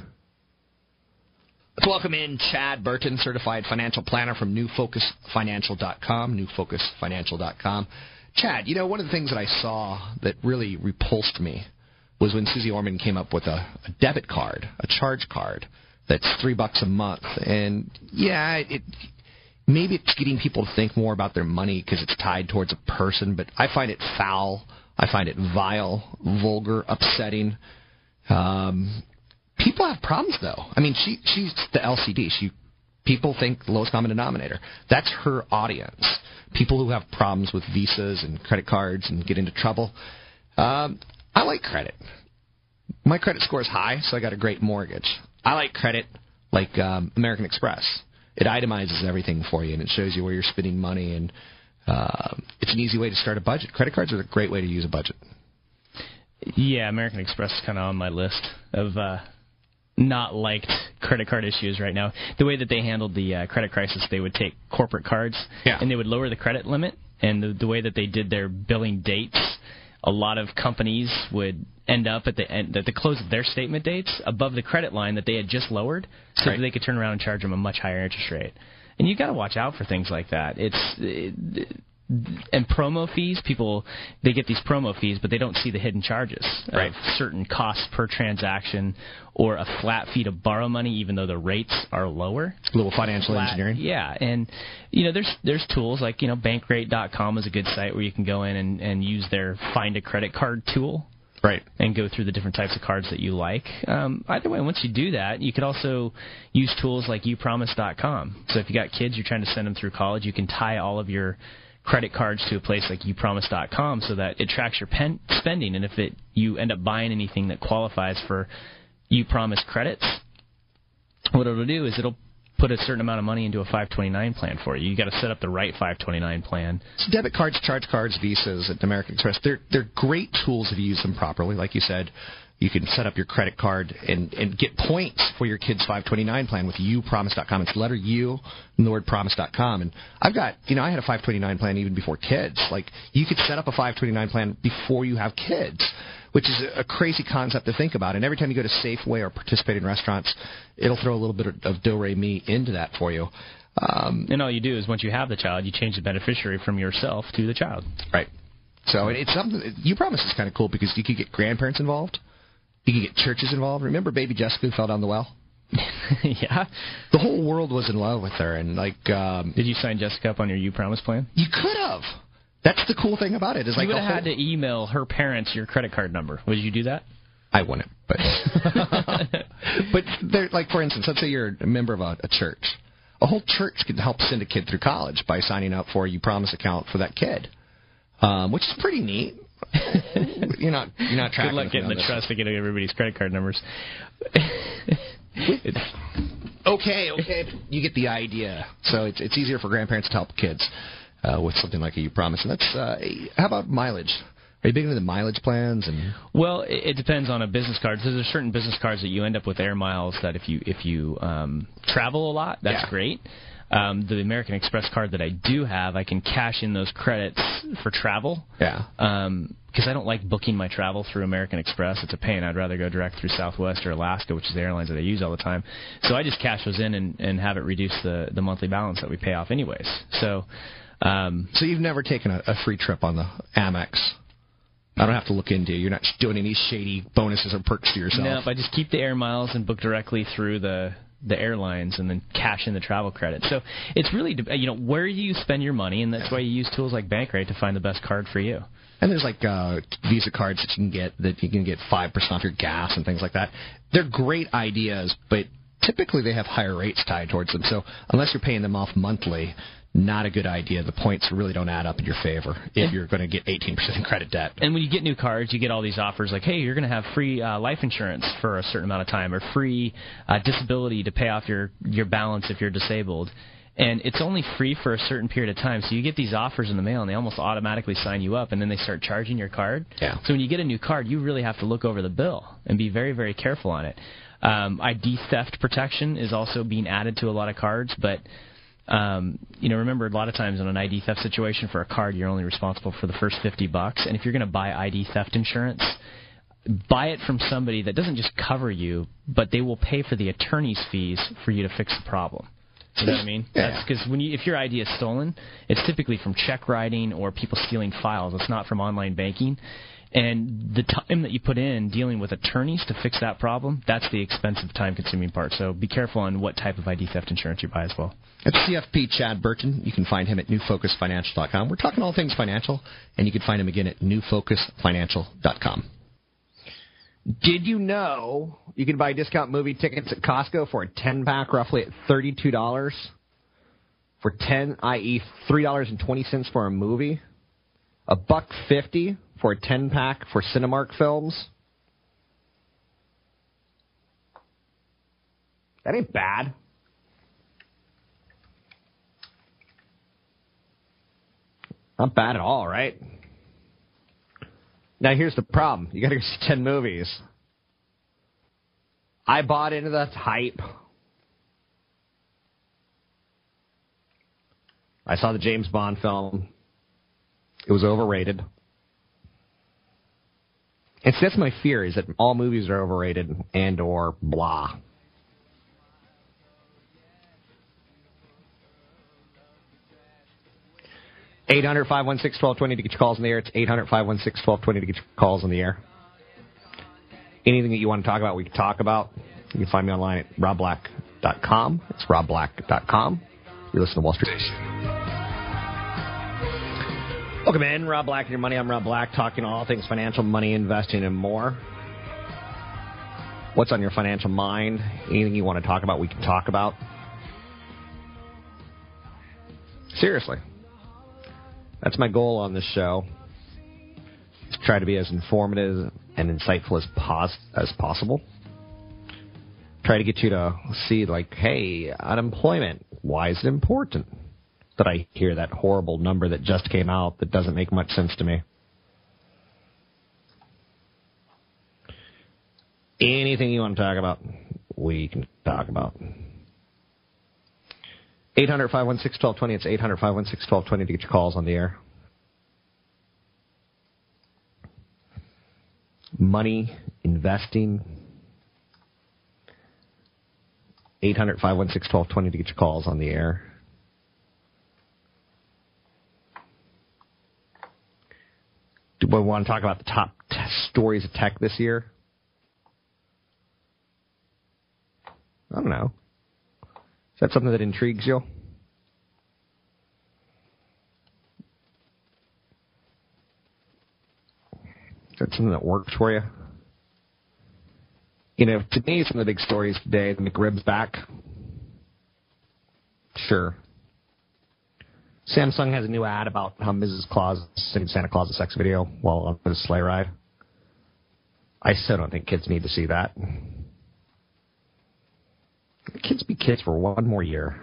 C: Let's welcome in Chad Burton, certified financial planner from NewFocusFinancial.com. NewFocusFinancial.com. Chad, you know, one of the things that I saw that really repulsed me
A: was when Suze Orman came up with a, a debit card, a charge card that's three bucks a month. And yeah, it maybe it's getting people to think more about their money because it's tied towards a person. But I find it foul. I find it vile, vulgar, upsetting. Um, people have problems though. I mean, she she's the LCD. She people think lowest common denominator. That's her audience. People who have problems with visas and credit cards and get into trouble. Um, I like credit. My credit score is high, so I got a great mortgage. I like credit like um, American Express. It itemizes everything for you and it shows you where you're spending money and uh, it's an easy way to start a budget. Credit cards are a great way to use a budget.
D: Yeah, American Express is kind of on my list of uh, not liked credit card issues right now. The way that they handled the uh, credit crisis, they would take corporate cards
A: yeah.
D: and they would lower the credit limit, and the, the way that they did their billing dates a lot of companies would end up at the end at the close of their statement dates above the credit line that they had just lowered, so
A: right.
D: that they could turn around and charge them a much higher interest rate. And you got to watch out for things like that. It's it, and promo fees, people they get these promo fees, but they don't see the hidden charges
A: right.
D: of certain costs per transaction or a flat fee to borrow money, even though the rates are lower.
A: A little financial
D: flat,
A: engineering.
D: Yeah, and you know there's there's tools like you know Bankrate.com is a good site where you can go in and, and use their Find a Credit Card tool.
A: Right.
D: And go through the different types of cards that you like. Um, either way, once you do that, you could also use tools like upromise.com. So if you got kids, you're trying to send them through college, you can tie all of your credit cards to a place like upromise.com so that it tracks your pen spending and if it you end up buying anything that qualifies for upromise credits what it'll do is it'll put a certain amount of money into a 529 plan for you. You got to set up the right 529 plan.
A: So debit cards, charge cards, visas at American Express, they're they're great tools if you use them properly. Like you said, you can set up your credit card and, and get points for your kid's 529 plan with upromise.com. It's letter U and the word promise.com. And I've got, you know, I had a 529 plan even before kids. Like, you could set up a 529 plan before you have kids, which is a crazy concept to think about. And every time you go to Safeway or participate in restaurants, it'll throw a little bit of do re mi into that for you. Um,
D: and all you do is once you have the child, you change the beneficiary from yourself to the child.
A: Right. So it's something. Upromise is kind of cool because you could get grandparents involved. You could get churches involved. Remember baby Jessica who fell down the well?
D: yeah.
A: The whole world was in love with her, and like. Um,
D: Did you sign Jessica up on your Upromise plan?
A: You could have. That's the cool thing about it. Is
D: you
A: like
D: would have had to email her parents your credit card number. Would you do that?
A: I wouldn't, but but they're like for instance, let's say you're a member of a, a church. A whole church can help send a kid through college by signing up for a Upromise account for that kid, um, which is pretty neat. you're not you're not tracking.
D: Good luck getting the
A: this.
D: trust to get everybody's credit card numbers.
A: okay, okay, you get the idea. So it's it's easier for grandparents to help kids uh, with something like a Upromise. And that's uh, how about mileage? Are you big into the mileage plans? And
D: well, it, it depends on a business card. So there's certain business cards that you end up with air miles that if you if you um, travel a lot, that's
A: Yeah.
D: great. Um, the American Express card that I do have, I can cash in those credits for travel.
A: Yeah.
D: Um, because I don't like booking my travel through American Express. It's a pain. I'd rather go direct through Southwest or Alaska, which is the airlines that I use all the time. So I just cash those in and, and have it reduce the, the monthly balance that we pay off anyways. So, um,
A: so you've never taken a, a free trip on the Amex? I don't have to look into. you. You're not doing any shady bonuses or perks to yourself.
D: Nope, I just keep the air miles and book directly through the the airlines and then cash in the travel credit. So it's really you know where you spend your money, and that's why you use tools like Bankrate to find the best card for you.
A: And there's like uh, Visa cards that you can get that you can get five percent off your gas and things like that. They're great ideas, but typically they have higher rates tied towards them. So unless you're paying them off monthly, not a good idea. The points really don't add up in your favor if you're going to get 18% credit debt.
D: And when you get new cards, you get all these offers like, hey, you're going to have free uh, life insurance for a certain amount of time, or free uh, disability to pay off your your balance if you're disabled. And it's only free for a certain period of time. So you get these offers in the mail, and they almost automatically sign you up, and then they start charging your card.
A: Yeah.
D: So when you get a new card, you really have to look over the bill and be very, very careful on it. Um, ID theft protection is also being added to a lot of cards, but um, you know, remember a lot of times in an ID theft situation for a card, you're only responsible for the first 50 bucks. And if you're going to buy ID theft insurance, buy it from somebody that doesn't just cover you, but they will pay for the attorney's fees for you to fix the problem. You know what I mean?
A: Yeah.
D: That's because when you, if your ID is stolen, it's typically from check writing or people stealing files. It's not from online banking. And the time that you put in dealing with attorneys to fix that problem, that's the expensive, time consuming part. So be careful on what type of ID theft insurance you buy as well.
C: It's CFP Chad Burton. You can find him at newfocusfinancial.com. We're talking all things financial, and you can find him again at newfocusfinancial.com.
A: Did you know you can buy discount movie tickets at Costco for a 10 pack roughly at $32? For 10, i.e., $3.20 for a movie? A buck 50 for a 10 pack for Cinemark films? That ain't bad. Not bad at all, right? Now here's the problem. You gotta go see ten movies. I bought into that hype. I saw the James Bond film. It was overrated. So that's my fear is that all movies are overrated and or blah. Eight hundred five one six twelve twenty to get your calls in the air. It's eight hundred five one six twelve twenty to get your calls in the air. Anything that you want to talk about, we can talk about. You can find me online at robblack.com. It's robblack.com. You listen to Wall Street. Welcome in, Rob Black and your money. I'm Rob Black, talking all things financial, money, investing, and more. What's on your financial mind? Anything you want to talk about, we can talk about. Seriously. That's my goal on this show. Try to be as informative and insightful as pos- as possible. Try to get you to see, like, hey, unemployment. Why is it important that I hear that horrible number that just came out that doesn't make much sense to me? Anything you want to talk about, we can talk about. 800 516 1220. It's 800 516 1220 to get your calls on the air. Money, investing. 800 516 1220 to get your calls on the air. Do we want to talk about the top t- stories of tech this year? I don't know. Is that something that intrigues you? Is that something that works for you? You know, to me, some of the big stories today, the McRib's back. Sure. Samsung has a new ad about how Mrs. Claus singing Santa Claus a sex video while on a sleigh ride. I still don't think kids need to see that. Kids be kids for one more year.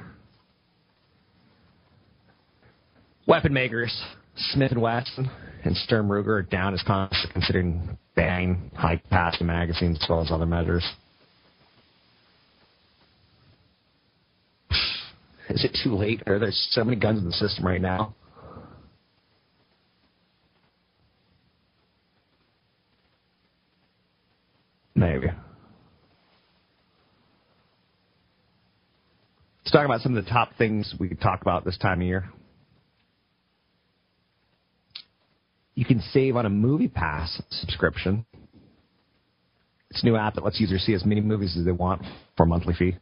A: Weapon makers Smith and Wesson and Sturm Ruger are down as Congress considering banning high capacity magazines as well as other measures. Is it too late? Are there so many guns in the system right now? Maybe. Let's talk about some of the top things we could talk about this time of year. You can save on a MoviePass subscription. It's a new app that lets users see as many movies as they want for a monthly fee.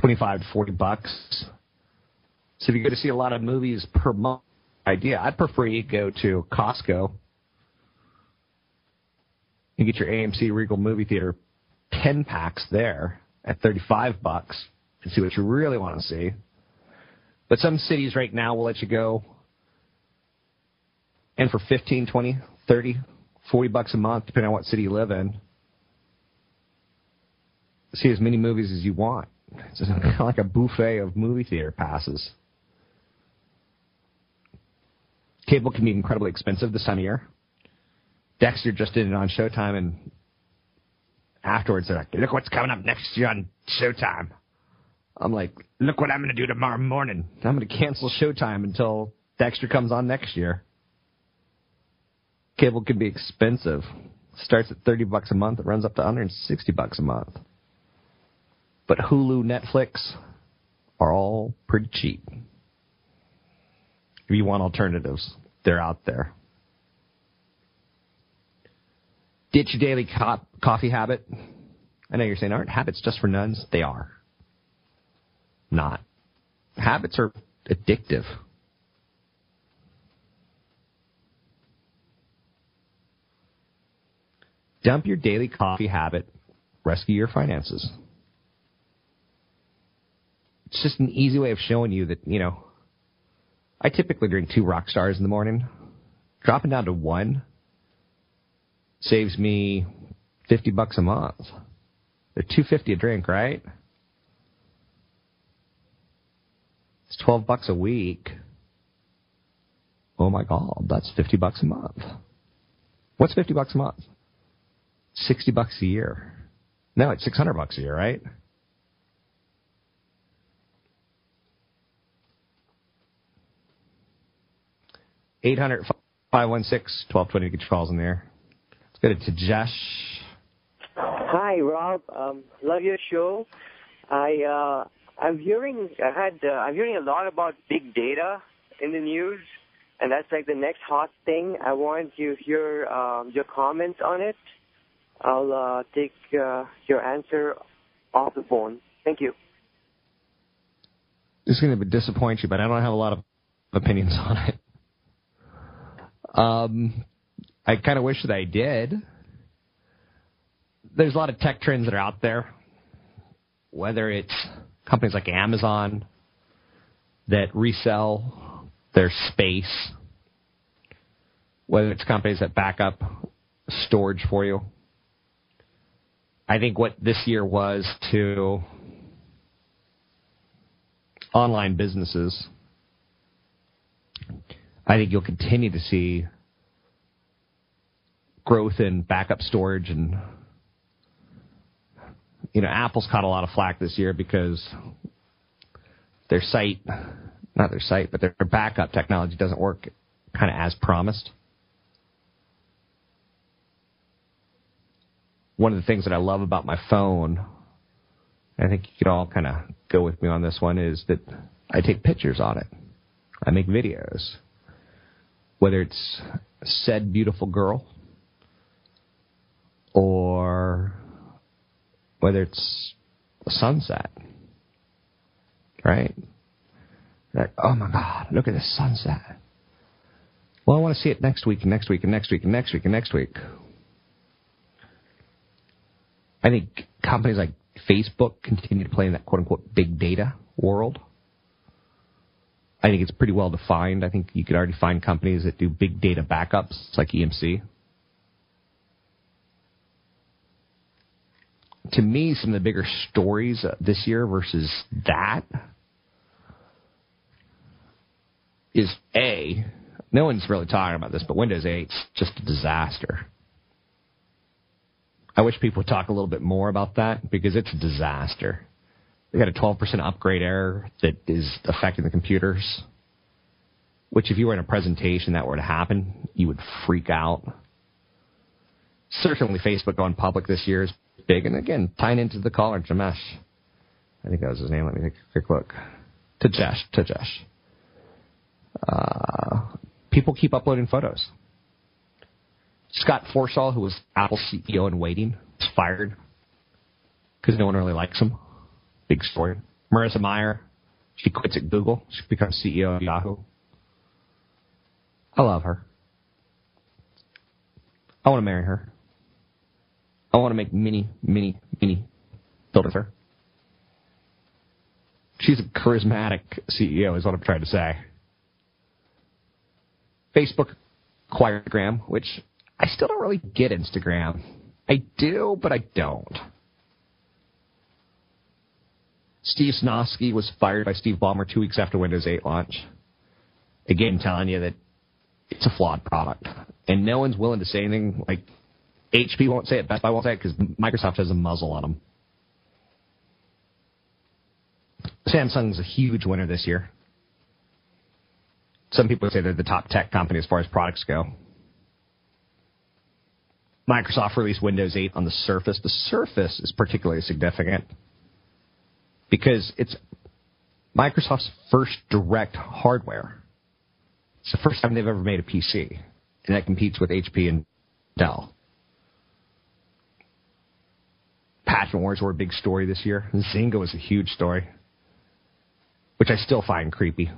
A: 25 to 40 bucks. So if you go to see a lot of movies per month, idea, I'd prefer you go to Costco and get your AMC Regal movie theater 10 packs there at 35 bucks and see what you really want to see. But some cities right now will let you go and for 15, 20, 30, 40 bucks a month, depending on what city you live in, see as many movies as you want. It's kind of like a buffet of movie theater passes. Cable can be incredibly expensive this time of year. Dexter just did it on Showtime, and afterwards they're like, "Look what's coming up next year on Showtime." I'm like, "Look what I'm going to do tomorrow morning. I'm going to cancel Showtime until Dexter comes on next year." Cable can be expensive. Starts at 30 bucks a month. It runs up to 160 bucks a month. But Hulu, Netflix are all pretty cheap. If you want alternatives, they're out there. Ditch your daily co- coffee habit. I know you're saying, aren't habits just for nuns? They are. Not. Habits are addictive. Dump your daily coffee habit. Rescue your finances. It's just an easy way of showing you that, you know, I typically drink two rock stars in the morning. Dropping down to one saves me 50 bucks a month. They're 250 a drink, right? It's 12 bucks a week. Oh my god, that's 50 bucks a month. What's 50 bucks a month? 60 bucks a year. No, it's 600 bucks a year, right? Eight hundred five one six twelve twenty to get your calls in there. Let's go to Tejesh.
J: Hi, Rob. Um, love your show. I uh, I'm hearing I had uh, I'm hearing a lot about big data in the news, and that's like the next hot thing. I want to hear um, your comments on it. I'll uh, take uh, your answer off the phone. Thank you.
A: This is going to disappoint you, but I don't have a lot of opinions on it. Um, I kind of wish that I did. There's a lot of tech trends that are out there, whether it's companies like Amazon that resell their space, whether it's companies that back up storage for you. I think what this year was to online businesses, I think you'll continue to see growth in backup storage and you know Apple's caught a lot of flack this year because their site not their site but their backup technology doesn't work kind of as promised. one of the things that I love about my phone, I think you could all kind of go with me on this one, is that I take pictures on it. I make videos. Whether it's said beautiful girl or whether it's a sunset, right? Like, oh my God, look at this sunset. Well, I want to see it next week and next week and next week and next week and next week. I think companies like Facebook continue to play in that quote unquote big data world. I think it's pretty well defined. I think you could already find companies that do big data backups like EMC. To me, some of the bigger stories uh, this year versus that is A, no one's really talking about this, but Windows 8's just a disaster. I wish people would talk a little bit more about that because it's a disaster. They got a 12% upgrade error that is affecting the computers. Which, if you were in a presentation that were to happen, you would freak out. Certainly, Facebook going public this year is big, and again, tying into the caller, Jamesh. I think that was his name. Let me take a quick look. Tajesh. Tajesh. Uh, people keep uploading photos. Scott Forstall, who was Apple CEO in waiting, was fired because no one really likes him. Big story. Marissa Mayer, she quits at Google. She becomes CEO of Yahoo. I love her. I want to marry her. I want to make mini, mini, mini build with her. She's a charismatic CEO, is what I'm trying to say. Facebook acquired Graham, which I still don't really get Instagram. I do, but I don't. Steve Sinofsky was fired by Steve Ballmer two weeks after Windows 8 launch. Again, telling you that it's a flawed product. And no one's willing to say anything. Like, HP won't say it, Best Buy won't say it, because Microsoft has a muzzle on them. Samsung's a huge winner this year. Some people say they're the top tech company as far as products go. Microsoft released Windows 8 on the Surface. The Surface is particularly significant because it's Microsoft's first direct hardware. It's the first time they've ever made a PC, and that competes with HP and Dell. Attachment wars were a big story this year. Zynga was a huge story, which I still find creepy.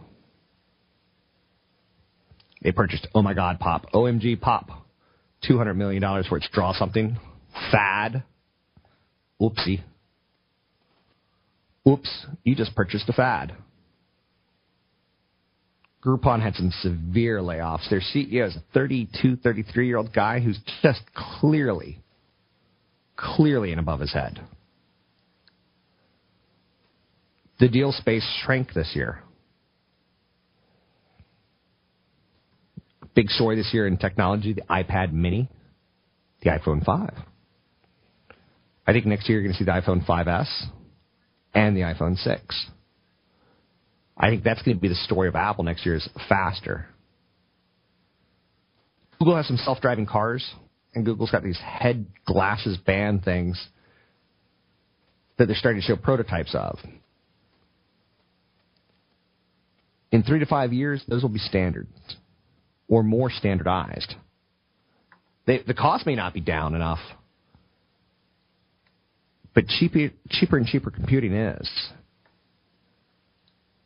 A: They purchased Oh My God Pop, OMG Pop, $200 million for its draw something. Fad. Oopsie. Oops, you just purchased a fad. Groupon had some severe layoffs. Their CEO is a 32, 33 year old guy who's just clearly, clearly in above his head. The deal space shrank this year. Big story this year in technology the iPad mini, the iPhone 5. I think next year you're going to see the iPhone 5S and the iPhone 6. I think that's going to be the story of Apple next year is faster. Google has some self-driving cars, and Google's got these head glasses band things that they're starting to show prototypes of. In three to five years, those will be standard or more standardized. They, the cost may not be down enough, but cheaper, cheaper and cheaper computing is.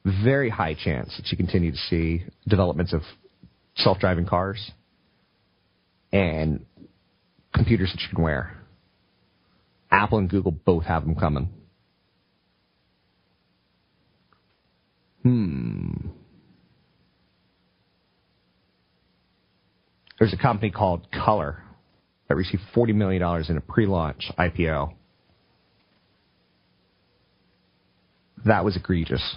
A: Very high chance that you continue to see developments of self driving cars and computers that you can wear. Apple and Google both have them coming. Hmm. There's a company called Color that received $40 million in a pre launch IPO. That was egregious.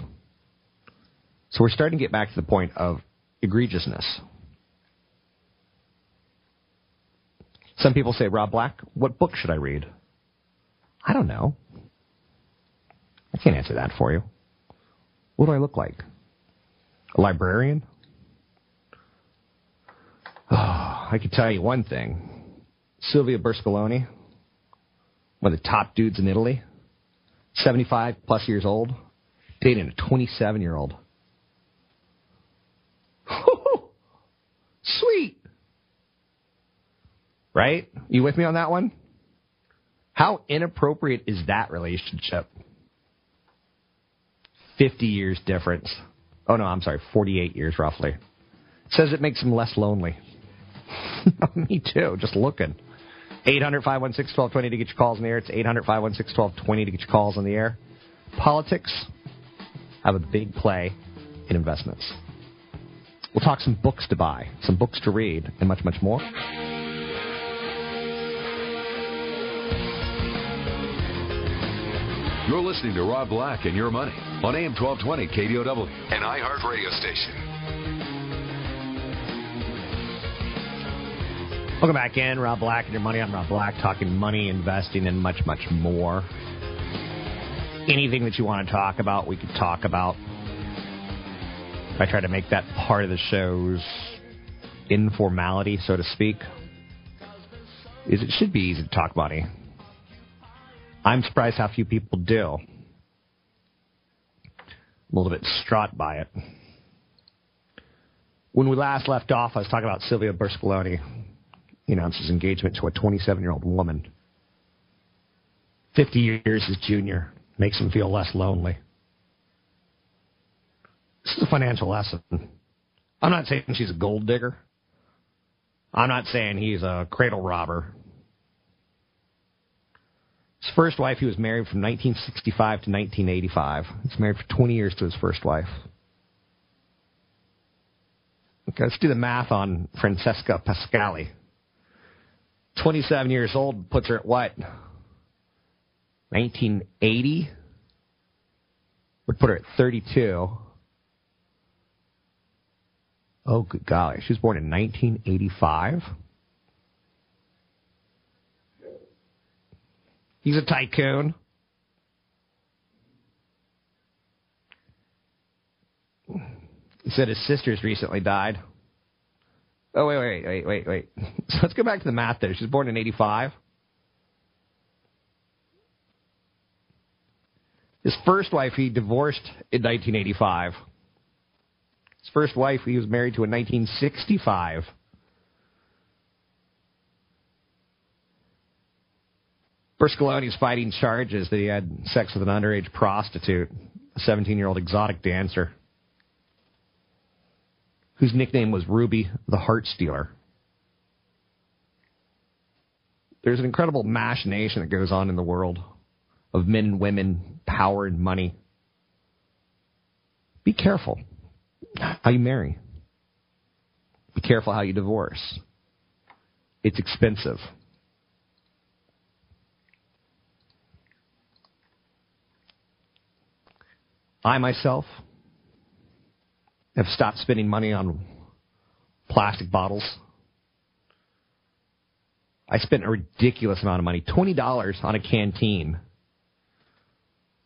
A: So we're starting to get back to the point of egregiousness. Some people say, Rob Black, what book should I read? I don't know. I can't answer that for you. What do I look like? A librarian? Oh, I can tell you one thing. Silvio Berlusconi, one of the top dudes in Italy, 75 plus years old, dating a 27 year old. Sweet. Right? You with me on that one? How inappropriate is that relationship? 50 years difference. Oh no, I'm sorry, 48 years roughly. Says it makes him less lonely. me too, just looking. 800 516 1220 to get your calls in the air. It's 800 516 1220 to get your calls on the air. Politics have a big play in investments. We'll talk some books to buy, some books to read, and much, much more.
B: You're listening to Rob Black and Your Money on AM 1220 KDOW, an iHeart radio station.
A: Welcome back in, Rob Black and Your Money. I'm Rob Black, talking money, investing, and much, much more. Anything that you want to talk about, we could talk about. I try to make that part of the show's informality, so to speak. Is it should be easy to talk money. I'm surprised how few people do. I'm a little bit distraught by it. When we last left off, I was talking about Silvio Berlusconi. He announced his engagement to a 27 year old woman. 50 years his junior makes him feel less lonely. This is a financial lesson. I'm not saying she's a gold digger. I'm not saying he's a cradle robber. His first wife, he was married from 1965 to 1985. He's married for 20 years to his first wife. Okay, let's do the math on Francesca Pascale. 27 years old puts her at what? 1980? Would put her at 32. Oh, good golly. She was born in 1985. He's a tycoon. He said his sisters recently died. Oh, wait, wait, wait, wait, wait. So let's go back to the math there. She was born in 85. His first wife, he divorced in 1985. His first wife, he was married to in 1965. Berscoloni is fighting charges that he had sex with an underage prostitute, a 17 year old exotic dancer, whose nickname was Ruby the Heart Stealer. There's an incredible machination that goes on in the world of men and women, power and money. Be careful how you marry. Be careful how you divorce. It's expensive. I myself have stopped spending money on plastic bottles. I spent a ridiculous amount of money, twenty dollars on a canteen,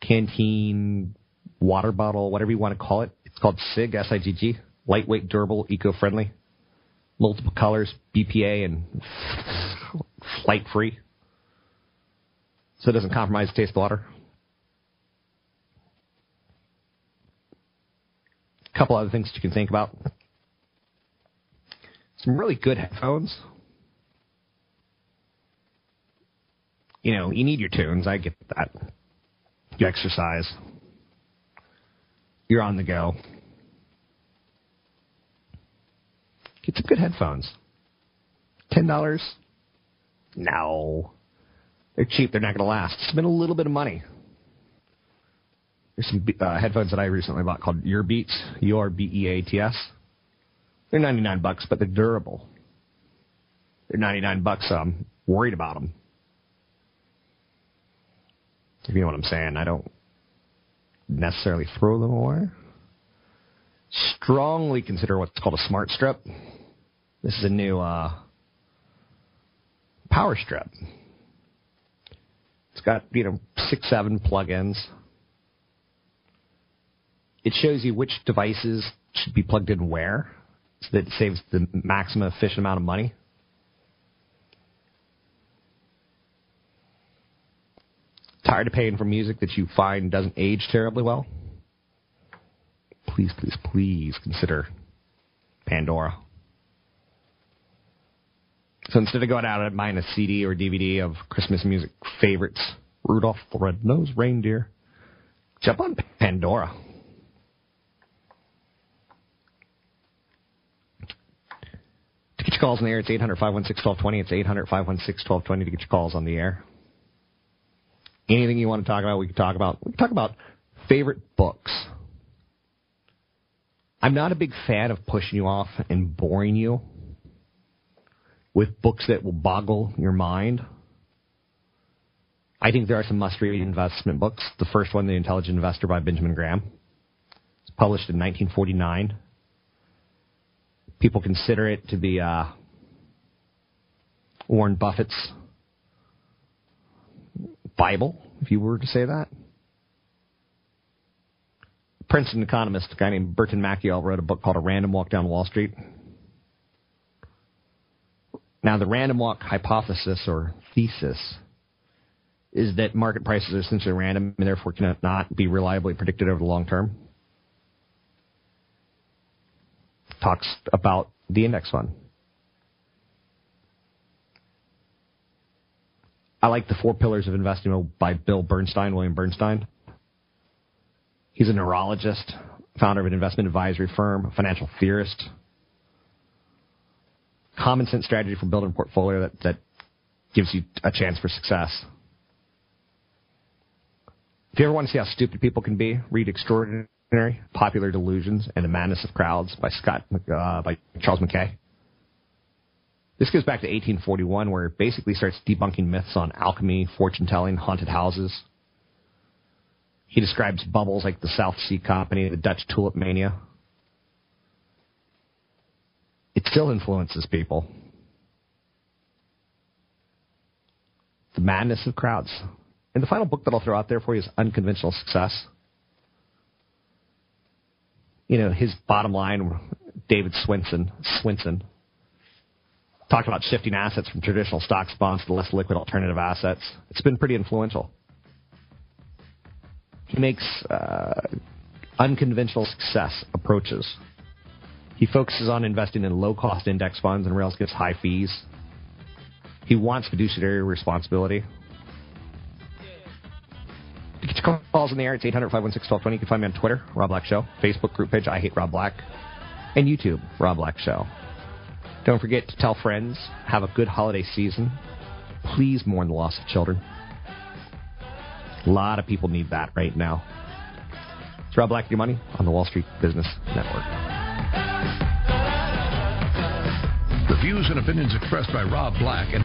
A: canteen water bottle, whatever you want to call it. It's called SIGG, S-I-G-G, lightweight, durable, eco-friendly, multiple colors, BPA, and phthalate free, so it doesn't compromise the taste of water. A couple other things that you can think about. Some really good headphones. You know, you need your tunes. I get that. You exercise. You're on the go. Get some good headphones. Ten dollars? No. They're cheap. They're not going to last. Spend a little bit of money. There's some uh, headphones that I recently bought called urBeats, U-R-B-E-A-T-S. They're 99 bucks, but they're durable. They're 99 bucks. So I'm worried about them. If you know what I'm saying, I don't necessarily throw them away. Strongly consider what's called a smart strip. This is a new uh, power strip. It's got you know six, seven plugins. It shows you which devices should be plugged in where, so that it saves the maximum efficient amount of money. Tired of paying for music that you find doesn't age terribly well? Please, please, please consider Pandora. So instead of going out and buying a CD or DVD of Christmas music favorites, Rudolph the Red-Nosed Reindeer, jump on Pandora. To get your calls in the air, it's 800 516 1220. It's 800 516 1220 to get your calls on the air. Anything you want to talk about, we can talk about. We can talk about favorite books. I'm not a big fan of pushing you off and boring you with books that will boggle your mind. I think there are some must read investment books. The first one, The Intelligent Investor by Benjamin Graham. It's published in 1949. People consider it to be uh, Warren Buffett's Bible, if you were to say that. Princeton economist, a guy named Burton Malkiel, wrote a book called A Random Walk Down Wall Street. Now, the random walk hypothesis or thesis is that market prices are essentially random and therefore cannot be reliably predicted over the long term. Talks about the index fund. I like the four pillars of investing by Bill Bernstein, William Bernstein. He's a neurologist, founder of an investment advisory firm, a financial theorist. Common sense strategy for building a portfolio that, that gives you a chance for success. If you ever want to see how stupid people can be, read Extraordinary, Popular Delusions, and the Madness of Crowds by Scott uh, by Charles Mackay. This goes back to 1841, where it basically starts debunking myths on alchemy, fortune telling, haunted houses. He describes bubbles like the South Sea Company, the Dutch tulip mania. It still influences people. The madness of crowds. And the final book that I'll throw out there for you is Unconventional Success. You know, his bottom line, David Swensen, Swensen, talked about shifting assets from traditional stocks, bonds to less liquid alternative assets. It's been pretty influential. He makes uh, unconventional success approaches. He focuses on investing in low cost index funds and rails gets high fees. He wants fiduciary responsibility. Calls in the air. It's 800 516 1220. You can find me on Twitter, Rob Black Show, Facebook group page, I Hate Rob Black, and YouTube, Rob Black Show. Don't forget to tell friends. Have a good holiday season. Please mourn the loss of children. A lot of people need that right now. It's Rob Black, your money on the Wall Street Business Network.
I: The views and opinions expressed by Rob Black and